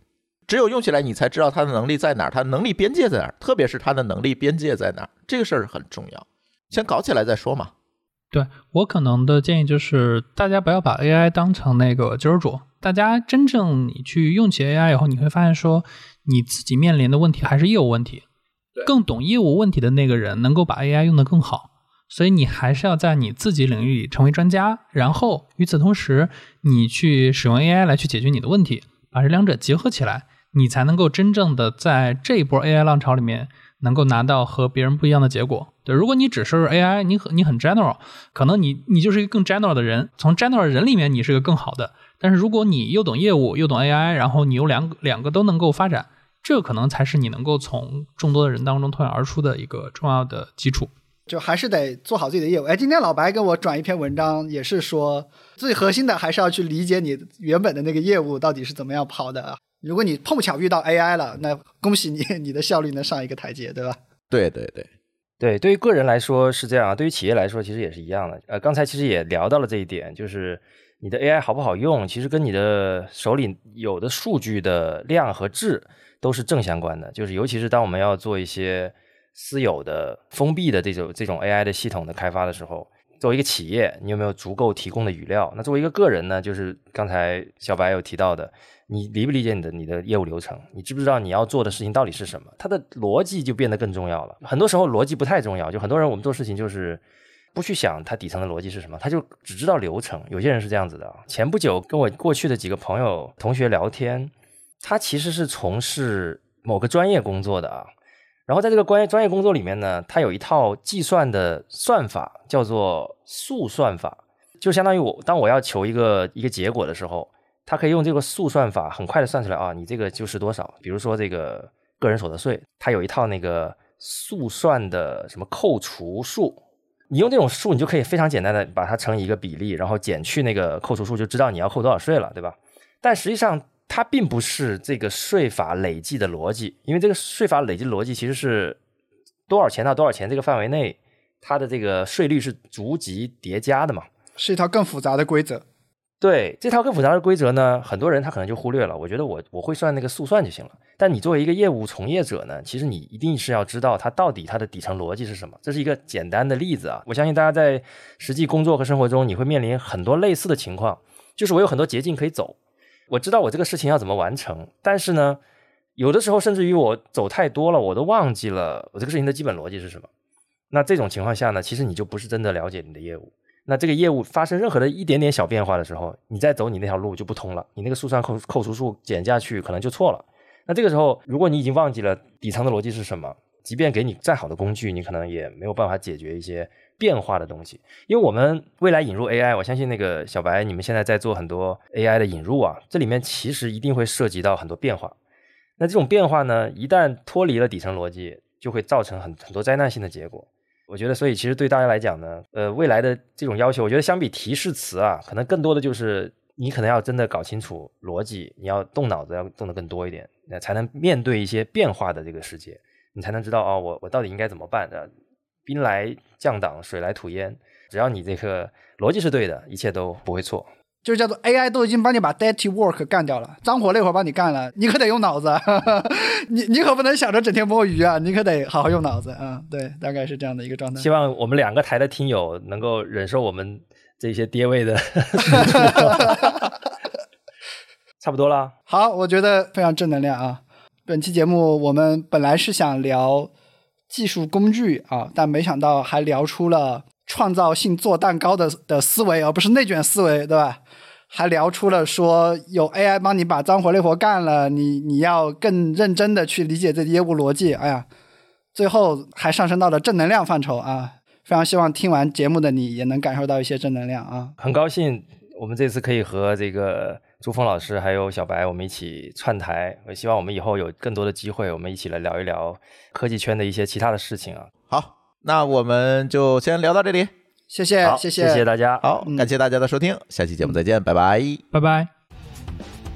只有用起来，你才知道它的能力在哪儿，它能力边界在哪儿，特别是它的能力边界在哪儿，这个事儿很重要，先搞起来再说嘛。对我可能的建议就是，大家不要把 AI 当成那个救世主，大家真正你去用起 AI 以后，你会发现说，你自己面临的问题还是业务问题，更懂业务问题的那个人能够把 AI 用得更好。所以你还是要在你自己领域里成为专家，然后与此同时，你去使用 AI 来去解决你的问题，把这两者结合起来，你才能够真正的在这一波 AI 浪潮里面能够拿到和别人不一样的结果。对，如果你只是 AI，你很你很 general，可能你你就是一个更 general 的人，从 general 人里面你是个更好的。但是如果你又懂业务又懂 AI，然后你有两两个都能够发展，这可能才是你能够从众多的人当中脱颖而出的一个重要的基础。就还是得做好自己的业务。哎，今天老白给我转一篇文章，也是说最核心的还是要去理解你原本的那个业务到底是怎么样跑的。如果你碰巧遇到 AI 了，那恭喜你，你的效率能上一个台阶，对吧？对对对对，对于个人来说是这样，对于企业来说其实也是一样的。呃，刚才其实也聊到了这一点，就是你的 AI 好不好用，其实跟你的手里有的数据的量和质都是正相关的。就是尤其是当我们要做一些。私有的、封闭的这种这种 AI 的系统的开发的时候，作为一个企业，你有没有足够提供的语料？那作为一个个人呢？就是刚才小白有提到的，你理不理解你的你的业务流程？你知不知道你要做的事情到底是什么？它的逻辑就变得更重要了。很多时候逻辑不太重要，就很多人我们做事情就是不去想它底层的逻辑是什么，他就只知道流程。有些人是这样子的。前不久跟我过去的几个朋友同学聊天，他其实是从事某个专业工作的啊。然后在这个关于专业工作里面呢，它有一套计算的算法，叫做速算法，就相当于我当我要求一个一个结果的时候，它可以用这个速算法很快的算出来啊，你这个就是多少。比如说这个个人所得税，它有一套那个速算的什么扣除数，你用这种数，你就可以非常简单的把它乘以一个比例，然后减去那个扣除数，就知道你要扣多少税了，对吧？但实际上它并不是这个税法累计的逻辑，因为这个税法累计逻辑其实是多少钱到多少钱这个范围内，它的这个税率是逐级叠加的嘛。是一套更复杂的规则。对这套更复杂的规则呢，很多人他可能就忽略了。我觉得我我会算那个速算就行了。但你作为一个业务从业者呢，其实你一定是要知道它到底它的底层逻辑是什么。这是一个简单的例子啊，我相信大家在实际工作和生活中，你会面临很多类似的情况，就是我有很多捷径可以走，我知道我这个事情要怎么完成，但是呢，有的时候甚至于我走太多了，我都忘记了我这个事情的基本逻辑是什么。那这种情况下呢，其实你就不是真的了解你的业务。那这个业务发生任何的一点点小变化的时候，你再走你那条路就不通了，你那个速算扣扣除数减下去可能就错了。那这个时候，如果你已经忘记了底层的逻辑是什么，即便给你再好的工具，你可能也没有办法解决一些变化的东西。因为我们未来引入 AI，我相信那个小白，你们现在在做很多 AI 的引入啊，这里面其实一定会涉及到很多变化。那这种变化呢，一旦脱离了底层逻辑，就会造成很很多灾难性的结果。我觉得，所以其实对大家来讲呢，呃，未来的这种要求，我觉得相比提示词啊，可能更多的就是你可能要真的搞清楚逻辑，你要动脑子，要动得更多一点，那才能面对一些变化的这个世界，你才能知道哦，我我到底应该怎么办？的兵来将挡，水来土掩，只要你这个逻辑是对的，一切都不会错。就是叫做 AI 都已经帮你把 dirty work 干掉了，脏活累活帮你干了，你可得用脑子，你你可不能想着整天摸鱼啊，你可得好好用脑子啊。对，大概是这样的一个状态。希望我们两个台的听友能够忍受我们这些跌位的，差不多了。好，我觉得非常正能量啊。本期节目我们本来是想聊技术工具啊，但没想到还聊出了创造性做蛋糕的的思维，而不是内卷思维，对吧？还聊出了说有 AI 帮你把脏活累活干了，你你要更认真的去理解这业务逻辑。哎呀，最后还上升到了正能量范畴啊！非常希望听完节目的你也能感受到一些正能量啊！很高兴我们这次可以和这个朱峰老师还有小白我们一起串台，我希望我们以后有更多的机会，我们一起来聊一聊科技圈的一些其他的事情啊！好，那我们就先聊到这里。谢谢，谢谢，谢大家。好，感谢大家的收听，下期节目再见，拜拜，拜拜。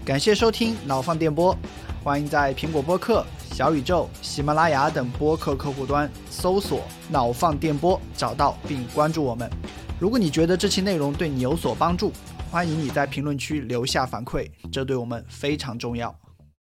感谢收听脑放电波，欢迎在苹果播客、小宇宙、喜马拉雅等播客客户端搜索“脑放电波”，找到并关注我们。如果你觉得这期内容对你有所帮助，欢迎你在评论区留下反馈，这对我们非常重要。